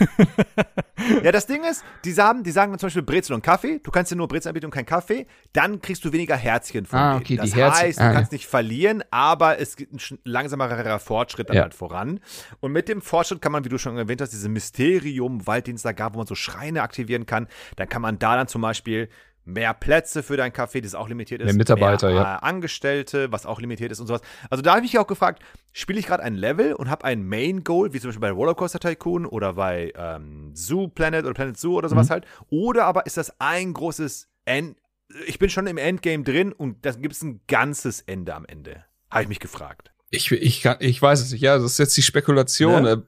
Ja, das Ding ist, die sagen, die sagen zum Beispiel Brezel und Kaffee. Du kannst dir nur Brezel anbieten und kein Kaffee. Dann kriegst du weniger Herzchen von Ah, denen. okay, das die heißt, du ah, kannst nicht verlieren, aber es gibt ein langsamerer Fortschritt dann Ja. halt voran. Und mit dem Fortschritt kann man, wie du schon erwähnt hast, dieses Mysterium Walddienst da gab, wo man so Schreine aktivieren kann. Dann kann man da dann zum Beispiel mehr Plätze für dein Café, das auch limitiert ist. Mehr Mitarbeiter, mehr, ja. äh, Angestellte, was auch limitiert ist und sowas. Also da habe ich mich auch gefragt, spiele ich gerade ein Level und habe ein Main Goal, wie zum Beispiel bei Rollercoaster Tycoon oder bei ähm, Zoo Planet oder Planet Zoo oder sowas Mhm. halt. Oder aber ist das ein großes End. Ich bin schon im Endgame drin und da gibt es ein ganzes Ende am Ende. Habe ich mich gefragt. Ich, ich, kann, ich weiß es nicht. Ja, das ist jetzt die Spekulation. Ne?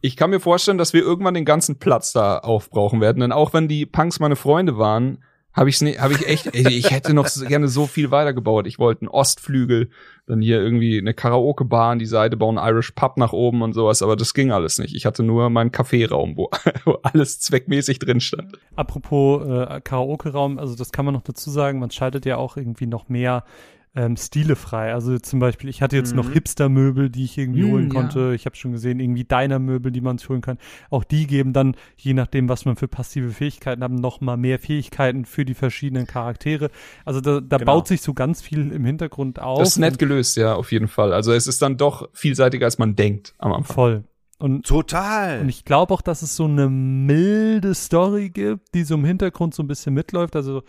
Ich kann mir vorstellen, dass wir irgendwann den ganzen Platz da aufbrauchen werden. Denn auch wenn die Punks meine Freunde waren, habe ich hab ich echt, ich hätte noch gerne so viel weitergebaut. Ich wollte einen Ostflügel, dann hier irgendwie eine Karaoke-Bar an die Seite bauen, Irish Pub nach oben und sowas, aber das ging alles nicht. Ich hatte nur meinen Kaffeeraum, wo, wo alles zweckmäßig drin stand. Apropos äh, Karaoke-Raum, also das kann man noch dazu sagen, man schaltet ja auch irgendwie noch mehr ähm, Stile frei. Also zum Beispiel, ich hatte jetzt noch Mhm. Hipster-Möbel, die ich irgendwie Mm, holen ja. konnte. Ich habe schon gesehen, irgendwie Diner-Möbel, die man sich holen kann. Auch die geben dann, je nachdem, was man für passive Fähigkeiten hat, noch mal mehr Fähigkeiten für die verschiedenen Charaktere. Also da, da Genau. baut sich so ganz viel im Hintergrund auf. Das ist nett gelöst, ja, auf jeden Fall. Also es ist dann doch vielseitiger, als man denkt am Anfang. Voll. Und Total. Und ich glaube auch, dass es so eine milde Story gibt, die so im Hintergrund so ein bisschen mitläuft. Also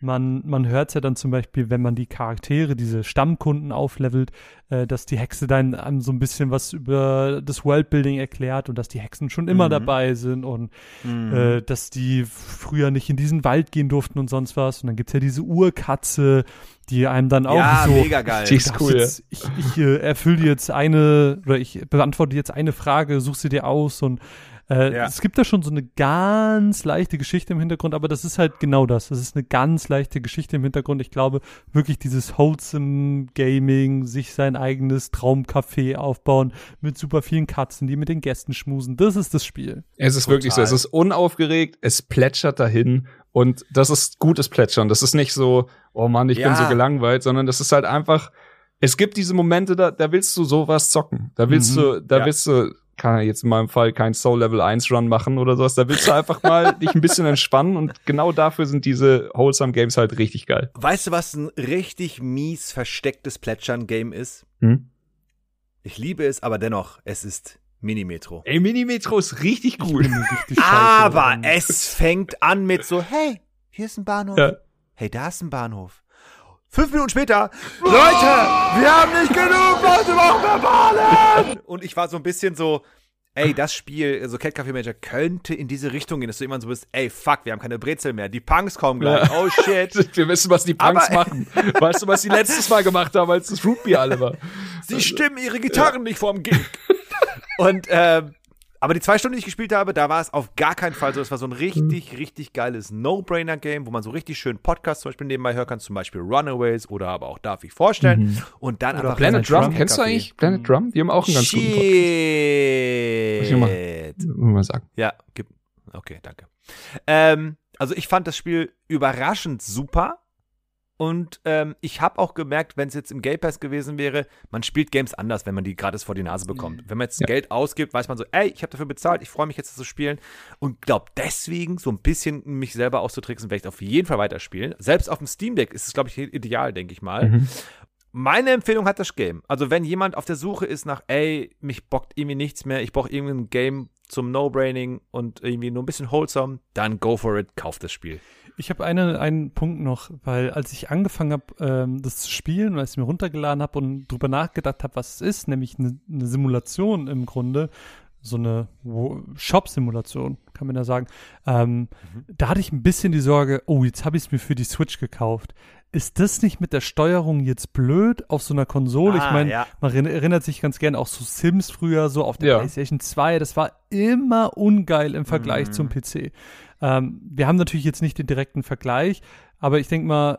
man, man hört es ja dann zum Beispiel, wenn man die Charaktere, diese Stammkunden auflevelt, äh, dass die Hexe dann einem so ein bisschen was über das Worldbuilding erklärt und dass die Hexen schon immer Mhm. dabei sind und Mhm. äh, dass die früher nicht in diesen Wald gehen durften und sonst was. Und dann gibt's ja diese Urkatze, die einem dann auch ja, so mega geil. Die ist cool, ja. jetzt, ich, ich äh, erfülle dir jetzt eine oder ich beantworte jetzt eine Frage, such sie dir aus und äh, Ja. es gibt da schon so eine ganz leichte Geschichte im Hintergrund, aber das ist halt genau das. Das ist eine ganz leichte Geschichte im Hintergrund. Ich glaube wirklich dieses wholesome Gaming, sich sein eigenes Traumcafé aufbauen mit super vielen Katzen, die mit den Gästen schmusen. Das ist das Spiel. Es ist wirklich so, Total. es ist unaufgeregt, es plätschert dahin und das ist gutes Plätschern. Das ist nicht so, oh Mann, ich bin Ja. so gelangweilt, sondern das ist halt einfach, es gibt diese Momente, da, da willst du sowas zocken. Da willst Mhm. du, da Ja. willst du, kann er jetzt in meinem Fall kein Soul Level 1 Run machen oder sowas, da willst du einfach mal dich ein bisschen entspannen und genau dafür sind diese Wholesome Games halt richtig geil. Weißt du, was ein richtig mies verstecktes Plätschern-Game ist? Hm? Ich liebe es, aber dennoch, es ist Minimetro. Ey, Minimetro ist richtig bin richtig Aber es fängt an mit so, hey, hier ist ein Bahnhof. Ja. Hey, da ist ein Bahnhof. Fünf Minuten später, Leute, wir haben nicht genug Leute, machen wir Bahnen! Und ich war so ein bisschen so, ey, das Spiel, also Cat Café Manager, könnte in diese Richtung gehen, dass du irgendwann so bist, ey, fuck, wir haben keine Brezel mehr, die Punks kommen gleich, Ja. oh shit. Wir wissen, was die Punks Aber- machen. Weißt du, was sie letztes Mal gemacht haben, als das Rootbeer alle war? Sie stimmen ihre Gitarren nicht vorm Gig. Und, ähm, aber die zwei Stunden, die ich gespielt habe, da war es auf gar keinen Fall so. Es war so ein richtig, richtig geiles No-Brainer-Game, wo man so richtig schön Podcasts zum Beispiel nebenbei hören kann, zum Beispiel Runaways oder aber auch Darf ich vorstellen. Und dann Oder einfach Planet Drum, Drum, kennst du eigentlich Planet Drum? Die haben auch einen ganz guten Podcast. Was ich Shit. Muss ich mal sagen. Ja, gib. Okay, danke. Ähm, also ich fand das Spiel überraschend super. Und ähm, ich habe auch gemerkt, wenn es jetzt im Game Pass gewesen wäre, man spielt Games anders, wenn man die gratis vor die Nase bekommt. Wenn man jetzt Ja. Geld ausgibt, weiß man so, ey, ich habe dafür bezahlt, ich freue mich jetzt, das zu spielen. Und glaube deswegen, so ein bisschen mich selber auszutricksen, werde ich auf jeden Fall weiterspielen. Selbst auf dem Steam Deck ist es, glaube ich, ideal, denke ich mal. Mhm. Meine Empfehlung hat das Game. Also, wenn jemand auf der Suche ist nach, ey, mich bockt irgendwie nichts mehr, ich brauche irgendein Game zum No-Braining und irgendwie nur ein bisschen wholesome, dann go for it, kauft das Spiel. Ich habe eine, einen Punkt noch, weil als ich angefangen habe, ähm, das zu spielen und als ich mir runtergeladen habe und drüber nachgedacht habe, was es ist, nämlich eine, eine Simulation im Grunde, so eine Shop-Simulation, kann man ja sagen, ähm, da hatte ich ein bisschen die Sorge, oh, jetzt habe ich es mir für die Switch gekauft. Ist das nicht mit der Steuerung jetzt blöd auf so einer Konsole? ich Ah, meine, ja. man erinner- erinnert sich ganz gern auch so Sims früher, so auf der Ja. PlayStation 2. Das war immer ungeil im Vergleich Mhm. zum PC. Ähm, wir haben natürlich jetzt nicht den direkten Vergleich, aber ich denke mal,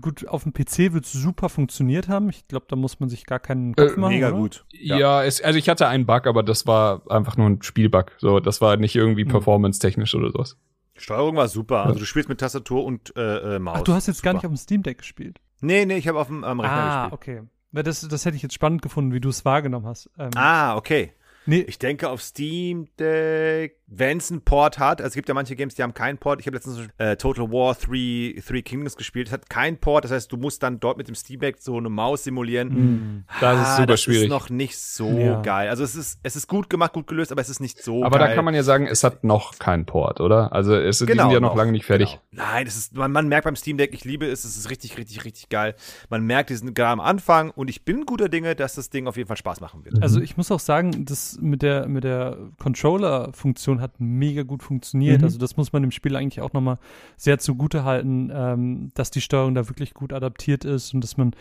gut, auf dem PC wird es super funktioniert haben. Ich glaube, da muss man sich gar keinen Kopf Äh, machen. Mega oder? gut. Ja, es, also ich hatte einen Bug, aber das war einfach nur ein Spielbug. So, das war nicht irgendwie Mhm. performance-technisch oder sowas. Steuerung war super. Also du spielst mit Tastatur und äh, äh, Maus. Ach, du hast jetzt super. gar nicht auf dem Steam Deck gespielt. Nee, nee, ich habe auf dem am Rechner ah, gespielt. okay. Na, Das, das hätte ich jetzt spannend gefunden, wie du es wahrgenommen hast. Ähm, Ah, okay. Nee, Ich denke auf Steam Deck, wenn es einen Port hat, also es gibt ja manche Games, die haben keinen Port. Ich habe letztens äh, Total War Three, Three Kingdoms gespielt. Es hat keinen Port, das heißt, du musst dann dort mit dem Steam Deck so eine Maus simulieren. Das ist Ah, super das schwierig. ist noch nicht so Ja. geil. Also es ist, es ist gut gemacht, gut gelöst, aber es ist nicht so Aber geil. da kann man ja sagen, es hat noch keinen Port, oder? Also es die Genau, sind ja noch noch. lange nicht fertig. Genau. Nein, es ist, man, man merkt beim Steam Deck, ich liebe es, es ist richtig, richtig, richtig geil. Man merkt, die sind gerade am Anfang und ich bin guter Dinge, dass das Ding auf jeden Fall Spaß machen wird. Also ich muss auch sagen, das mit der, mit der Controller-Funktion hat mega gut funktioniert. Mhm. Also das muss man dem Spiel eigentlich auch nochmal sehr zugute halten, ähm, dass die Steuerung da wirklich gut adaptiert ist und dass man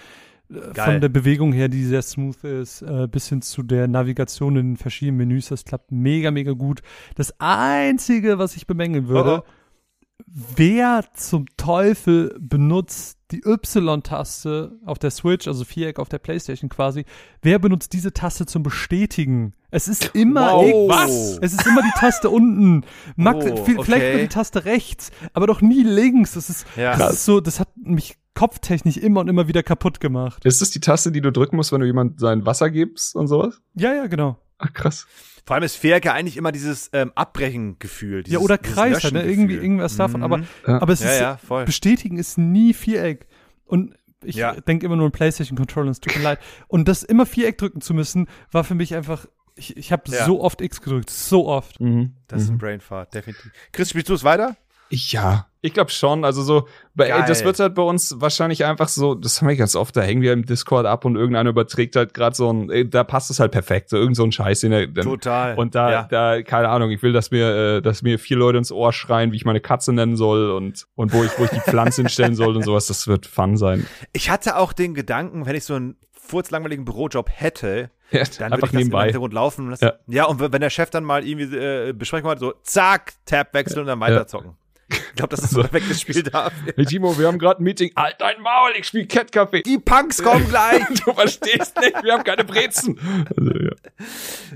äh, von der Bewegung her, die sehr smooth ist, äh, bis hin zu der Navigation in den verschiedenen Menüs, das klappt mega, mega gut. Das Einzige, was ich bemängeln würde, Oh, wer zum Teufel benutzt die Y-Taste auf der Switch, also Viereck auf der Playstation quasi, wer benutzt diese Taste zum Bestätigen? Es ist immer Wow. Was? Es ist immer die Taste unten. Mag, Oh, viel- Vielleicht okay. nur die Taste rechts, aber doch nie links. Das ist, Ja. das ist so, das hat mich kopftechnisch immer und immer wieder kaputt gemacht. Ist das die Taste, die du drücken musst, wenn du jemand sein Wasser gibst und sowas? Ja, ja, genau. Ach, krass. Vor allem ist Viereck ja eigentlich immer dieses ähm, Abbrechen-Gefühl. ja, dieses- oder Kreis ne? Irgendwie, irgendwas davon. Aber, Mhm. Ja. aber es Ja, ist, ja, voll. bestätigen ist nie Viereck. Und ich Ja. denke immer nur an PlayStation Controller, es tut mir leid. Und das immer Viereck drücken zu müssen, war für mich einfach, ich, ich habe Ja. so oft X gedrückt, so oft. Mhm. Das ist ein Brainfart, definitiv. Chris, spielst du es weiter? Ja, ich glaube schon. Also so, bei, Geil. das wird halt bei uns wahrscheinlich einfach so, das haben wir ganz oft, da hängen wir im Discord ab und irgendeiner überträgt halt gerade so ein, ey, da passt es halt perfekt, so irgend so ein Scheiß, den dann, Total. und da, ja. da, keine Ahnung, ich will, dass mir, äh, dass mir vier Leute ins Ohr schreien, wie ich meine Katze nennen soll und, und wo ich, wo ich die Pflanze hinstellen soll und sowas, das wird fun sein. Ich hatte auch den Gedanken, wenn ich so einen furzlangweiligen Bürojob hätte, Ja, dann würde einfach ich das im nebenbei. Hintergrund laufen lassen. Ja. Ja. und wenn der Chef dann mal irgendwie äh, Besprechung hat, so zack, Tab wechseln und dann weiterzocken. Ich glaube, das ist ein perfektes Spiel dafür. Hey Timo, wir haben gerade ein Meeting. Halt dein Maul, ich spiel Cat Café. Die Punks kommen gleich. Du verstehst nicht, wir haben keine Brezen. Also, ja.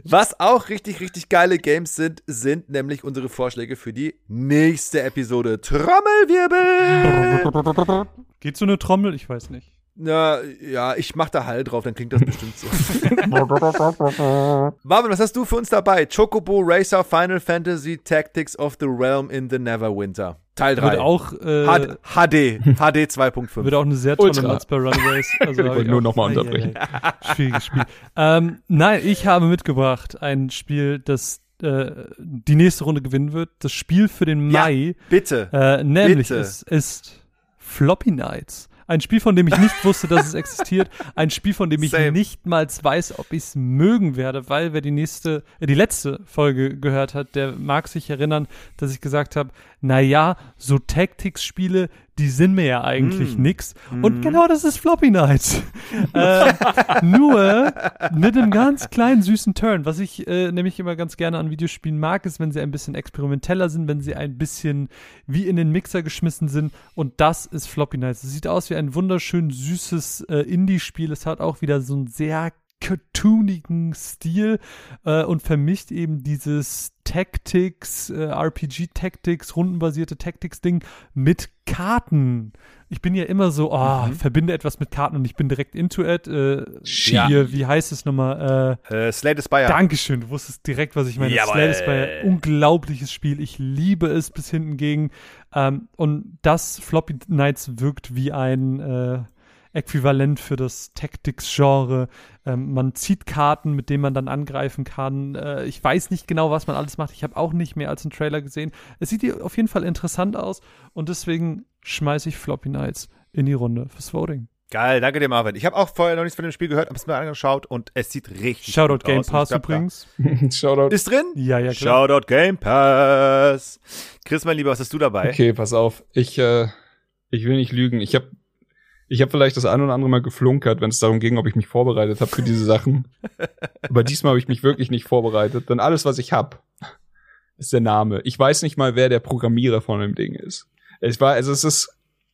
Was auch richtig, richtig geile Games sind, sind nämlich unsere Vorschläge für die nächste Episode. Trommelwirbel! Geht so eine Trommel? Ich weiß nicht. Na, ja, ich mach da Hall drauf, dann klingt das bestimmt so. Marvin, was hast du für uns dabei? Chocobo Racer Final Fantasy Tactics of the Realm in the Neverwinter. Teil 3. Wird auch, äh, HD, HD, HD 2.5. wird auch eine sehr tolle. Matz bei Runaways. Also Ich wollte nur auch- noch mal Ei, ei, unterbrechen. ei. Schwieriges Spiel. ähm, nein, ich habe mitgebracht ein Spiel, das äh, die nächste Runde gewinnen wird. Das Spiel für den Ja. Mai. Bitte. Äh, nämlich Bitte. es ist Floppy Nights. Ein Spiel, von dem ich nicht wusste, dass es existiert. Ein Spiel, von dem ich Same. nicht mal weiß, ob ich es mögen werde, weil wer die nächste, äh, die letzte Folge gehört hat, der mag sich erinnern, dass ich gesagt habe, na ja, so Tactics-Spiele, die sind mir ja eigentlich Mm. nix. Und genau das ist Floppy Nights. äh, nur mit einem ganz kleinen süßen Turn. Was ich äh, nämlich immer ganz gerne an Videospielen mag, ist, wenn sie ein bisschen experimenteller sind, wenn sie ein bisschen wie in den Mixer geschmissen sind. Und das ist Floppy Nights. Es sieht aus wie ein wunderschön süßes äh, Indie-Spiel. Es hat auch wieder so einen sehr cartoonigen Stil äh, und vermischt eben dieses Tactics, äh, RPG-Tactics, rundenbasierte Tactics-Ding mit Karten. Ich bin ja immer so, oh, verbinde etwas mit Karten und ich bin direkt into it. Äh, Ja. hier, wie heißt es nochmal? Äh, Äh, Slay the Spire. Dankeschön, du wusstest direkt, was ich meine. Jawohl. Slay the Spire, unglaubliches Spiel. Ich liebe es bis hinten gegen. Ähm, und das Floppy Nights wirkt wie ein äh, Äquivalent für das Tactics-Genre. Ähm, man zieht Karten, mit denen man dann angreifen kann. Äh, ich weiß nicht genau, was man alles macht. Ich habe auch nicht mehr als einen Trailer gesehen. Es sieht hier auf jeden Fall interessant aus und deswegen schmeiße ich Floppy Nights in die Runde fürs Voting. Geil, danke dir, Marvin. Ich habe auch vorher noch nichts von dem Spiel gehört, habe es mir angeschaut und es sieht richtig Shoutout gut Game aus. Pass glaub, übrigens. Shoutout. Ist drin? Ja, ja, klar. Shoutout Game Pass. Chris, mein Lieber, was hast du dabei? Okay, pass auf. Ich, äh, ich will nicht lügen. Ich habe ich hab vielleicht das ein oder andere Mal geflunkert, wenn es darum ging, ob ich mich vorbereitet habe für diese Sachen. Aber diesmal habe ich mich wirklich nicht vorbereitet. Denn alles, was ich hab, ist der Name. Ich weiß nicht mal, wer der Programmierer von dem Ding ist. Es war, also es ist,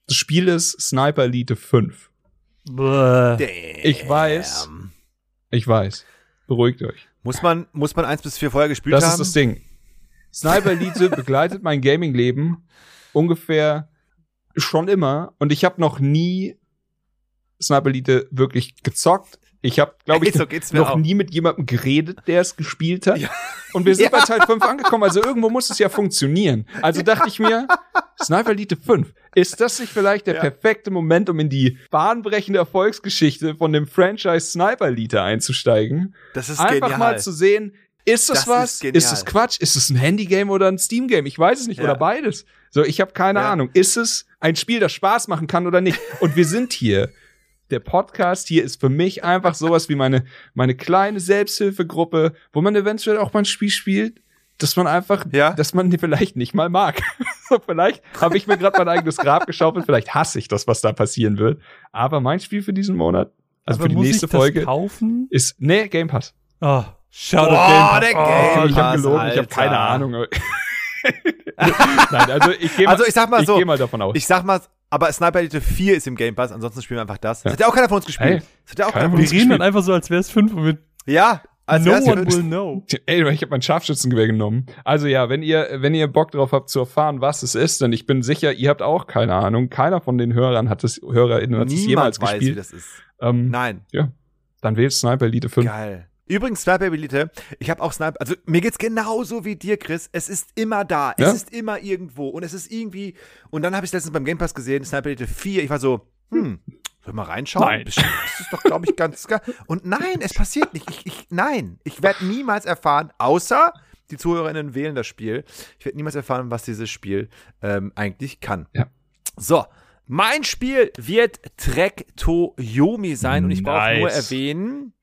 das Spiel ist Sniper Elite 5. Bäh. Ich weiß. Ich weiß. Beruhigt euch. Muss man, muss man eins bis vier vorher gespielt Das haben? ist das Ding. Sniper Elite begleitet mein Gaming-Leben ungefähr schon immer und ich habe noch nie Sniper Elite wirklich gezockt. Ich habe, glaube ich, So noch auch. nie mit jemandem geredet, der es gespielt hat. Ja. Und wir sind Ja. bei Teil 5 angekommen, also irgendwo muss es ja funktionieren. Also dachte ich mir, Sniper Elite 5, ist das nicht vielleicht der Ja. perfekte Moment, um in die bahnbrechende Erfolgsgeschichte von dem Franchise Sniper Elite einzusteigen? Das ist Einfach genial. mal zu sehen, ist es Das was? ist. Ist es Quatsch? Ist es ein Handygame oder ein Steam-Game? Ich weiß es nicht. Ja. Oder beides. So, ich habe keine Ja. Ahnung. Ist es ein Spiel, das Spaß machen kann oder nicht? Und wir sind hier. Der Podcast hier ist für mich einfach sowas wie meine, meine kleine Selbsthilfegruppe, wo man eventuell auch mal ein Spiel spielt, dass man einfach, Ja. dass man die vielleicht nicht mal mag. Vielleicht habe ich mir gerade mein eigenes Grab geschaufelt, vielleicht hasse ich das, was da passieren wird. Aber mein Spiel für diesen Monat, also Aber für die muss nächste ich das Folge, kaufen? ist, nee, Game Pass. Oh, Shoutout Boah, Game Pass. der Oh, Game ich habe Pass, gelogen, ich habe keine Alter. Ahnung. Nein, also ich gehe mal, Also ich sag mal so, gehe mal davon aus. Ich sag mal, aber Sniper Elite 4 ist im Game Pass, ansonsten spielen wir einfach das. Das Ja. hat ja auch keiner von uns gespielt. Hey, das hat ja auch keiner von von Wir uns reden dann gespielt. einfach so, als wäre es fünf und wir Ja, als no one ja- will know. Ey, ich habe mein Scharfschützengewehr genommen. Also ja, wenn ihr, wenn ihr Bock drauf habt zu erfahren, was es ist, denn ich bin sicher, ihr habt auch keine Ahnung. Keiner von den Hörern hat es, HörerInnen hat es jemals weiß, wie gespielt. das ist. Ähm, Nein. dann wählt Sniper Elite 5. Geil. Übrigens, Sniper Elite, ich habe auch Sniper, also mir geht's genauso wie dir, Chris. Es ist immer da, es Ja? ist immer irgendwo und es ist irgendwie, und dann habe ich letztens beim Game Pass gesehen, Sniper Elite 4, ich war so, hm, soll mal reinschauen? Nein. Das ist doch, glaube ich, ganz geil. Und nein, es passiert nicht. Ich, ich, nein, ich werde niemals erfahren, außer die ZuhörerInnen wählen das Spiel. Ich werde niemals erfahren, was dieses Spiel ähm, eigentlich kann. Ja. So, mein Spiel wird Trek to Yomi sein und ich brauche nur Nice. erwähnen,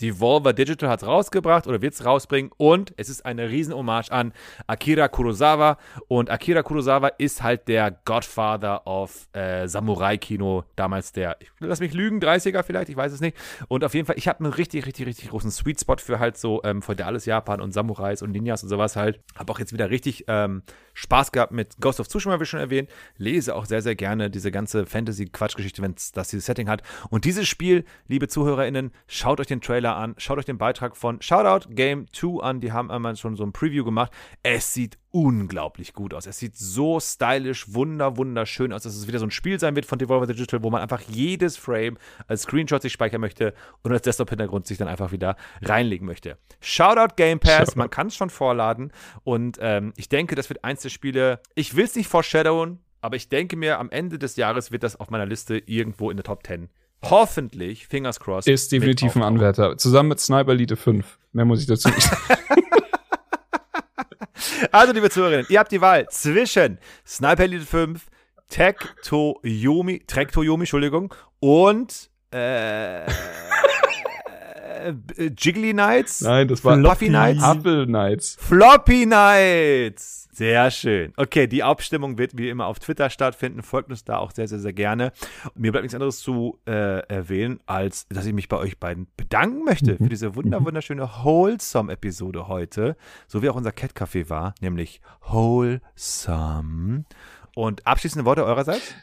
Devolver Digital hat es rausgebracht oder wird es rausbringen und es ist eine riesen Hommage an Akira Kurosawa und Akira Kurosawa ist halt der Godfather of äh, Samurai-Kino, damals der, ich, lass mich lügen, 30er vielleicht, ich weiß es nicht. Und auf jeden Fall, ich habe einen richtig, richtig, richtig großen Sweet Spot für halt so ähm, feudales Japan und Samurais und Ninjas und sowas halt, habe auch jetzt wieder richtig ähm, Spaß gehabt mit Ghost of Tsushima, wie schon erwähnt, lese auch sehr, sehr gerne diese ganze Fantasy-Quatschgeschichte, wenn es das dieses Setting hat. Und dieses Spiel, liebe ZuhörerInnen, schaut euch den Trailer an, schaut euch den Beitrag von Shoutout Game 2 an, die haben einmal schon so ein Preview gemacht. Es sieht unglaublich gut aus. Es sieht so stylisch, wunder, wunderschön aus, dass es wieder so ein Spiel sein wird von Devolver Digital, wo man einfach jedes Frame als Screenshot sich speichern möchte und als Desktop-Hintergrund sich dann einfach wieder reinlegen möchte. Shoutout Game Pass, Shoutout. man kann es schon vorladen und ähm, ich denke, das wird eins der Spiele, ich will es nicht foreshadowen, aber ich denke mir, am Ende des Jahres wird das auf meiner Liste irgendwo in der Top 10 hoffentlich, fingers crossed, Ist definitiv ein. Anwärter. Zusammen mit Sniper Elite 5. Mehr muss ich dazu nicht sagen. Also, liebe Zuhörerinnen, ihr habt die Wahl zwischen Sniper Elite 5, Tech to Yomi, Trek to Yomi, Entschuldigung, und äh, äh, Jiggly Knights, Nein, das war Fluffy Knights, Apple Knights. Floppy Knights. Sehr schön. Okay, die Abstimmung wird wie immer auf Twitter stattfinden. Folgt uns da auch sehr, sehr, sehr gerne. Mir bleibt nichts anderes zu äh, erwähnen, als dass ich mich bei euch beiden bedanken möchte für diese wunder wunderschöne Wholesome-Episode heute. So wie auch unser Cat Café war, nämlich Wholesome. Und abschließende Worte eurerseits?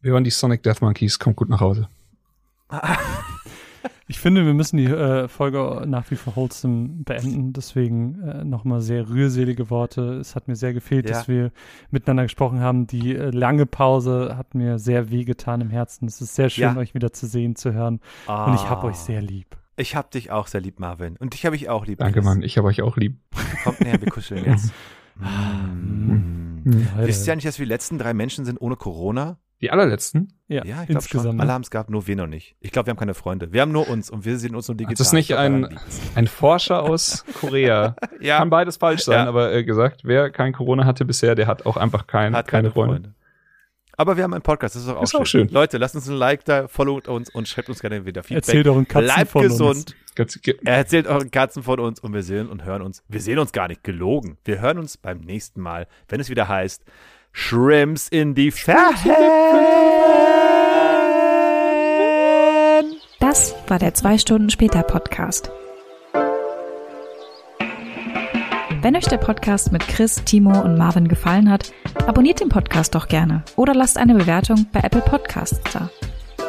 Wir waren die Sonic Death Monkeys. Kommt gut nach Hause. Ich finde, wir müssen die äh, Folge nach wie vor wholesome beenden. Deswegen äh, nochmal sehr rührselige Worte. Es hat mir sehr gefehlt, Ja. dass wir miteinander gesprochen haben. Die äh, lange Pause hat mir sehr wehgetan im Herzen. Es ist sehr schön, Ja. euch wieder zu sehen, zu hören. Und ich habe euch sehr lieb. Ich hab dich auch sehr lieb, Marvin. Und dich habe ich auch lieb. Danke, Chris. Mann. Ich habe euch auch lieb. Kommt näher, wir kuscheln jetzt. Mm. Leute. Wisst ihr eigentlich, dass wir die letzten drei Menschen sind ohne Corona? Die allerletzten? Ja, Ja, ich glaube schon. insgesamt. Alle haben es gehabt, nur wir noch nicht. Ich glaube, wir haben keine Freunde. Wir haben nur uns und wir sehen uns nur digital. das nicht Ich glaub, ein-. Ein Forscher aus Korea. Ja, Kann beides falsch sein, Ja. aber äh, gesagt, wer kein Corona hatte bisher, der hat auch einfach kein, hat keine, keine Freunde. Freunde. Aber wir haben einen Podcast, das ist auch, Ist schön. auch schön. Leute, lasst uns ein Like da, followt uns und schreibt uns gerne wieder Feedback. Erzählt euren Katzen Bleibt von gesund. uns. Erzählt euren Katzen von uns und wir sehen und hören uns. Wir sehen uns gar nicht gelogen. Wir hören uns beim nächsten Mal, wenn es wieder heißt Shrimps in die Ferien. Das war der 2 Stunden später Podcast. Wenn euch der Podcast mit Chris, Timo und Marvin gefallen hat, abonniert den Podcast doch gerne oder lasst eine Bewertung bei Apple Podcasts da.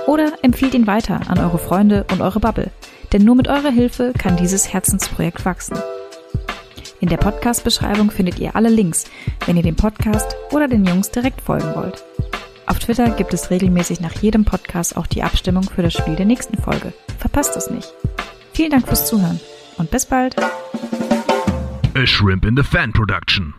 Oder empfiehlt ihn weiter an eure Freunde und eure Bubble, denn nur mit eurer Hilfe kann dieses Herzensprojekt wachsen. In der Podcast-Beschreibung findet ihr alle Links, wenn ihr dem Podcast oder den Jungs direkt folgen wollt. Auf Twitter gibt es regelmäßig nach jedem Podcast auch die Abstimmung für das Spiel der nächsten Folge. Verpasst es nicht. Vielen Dank fürs Zuhören und bis bald. A Shrimp in the Fan Production.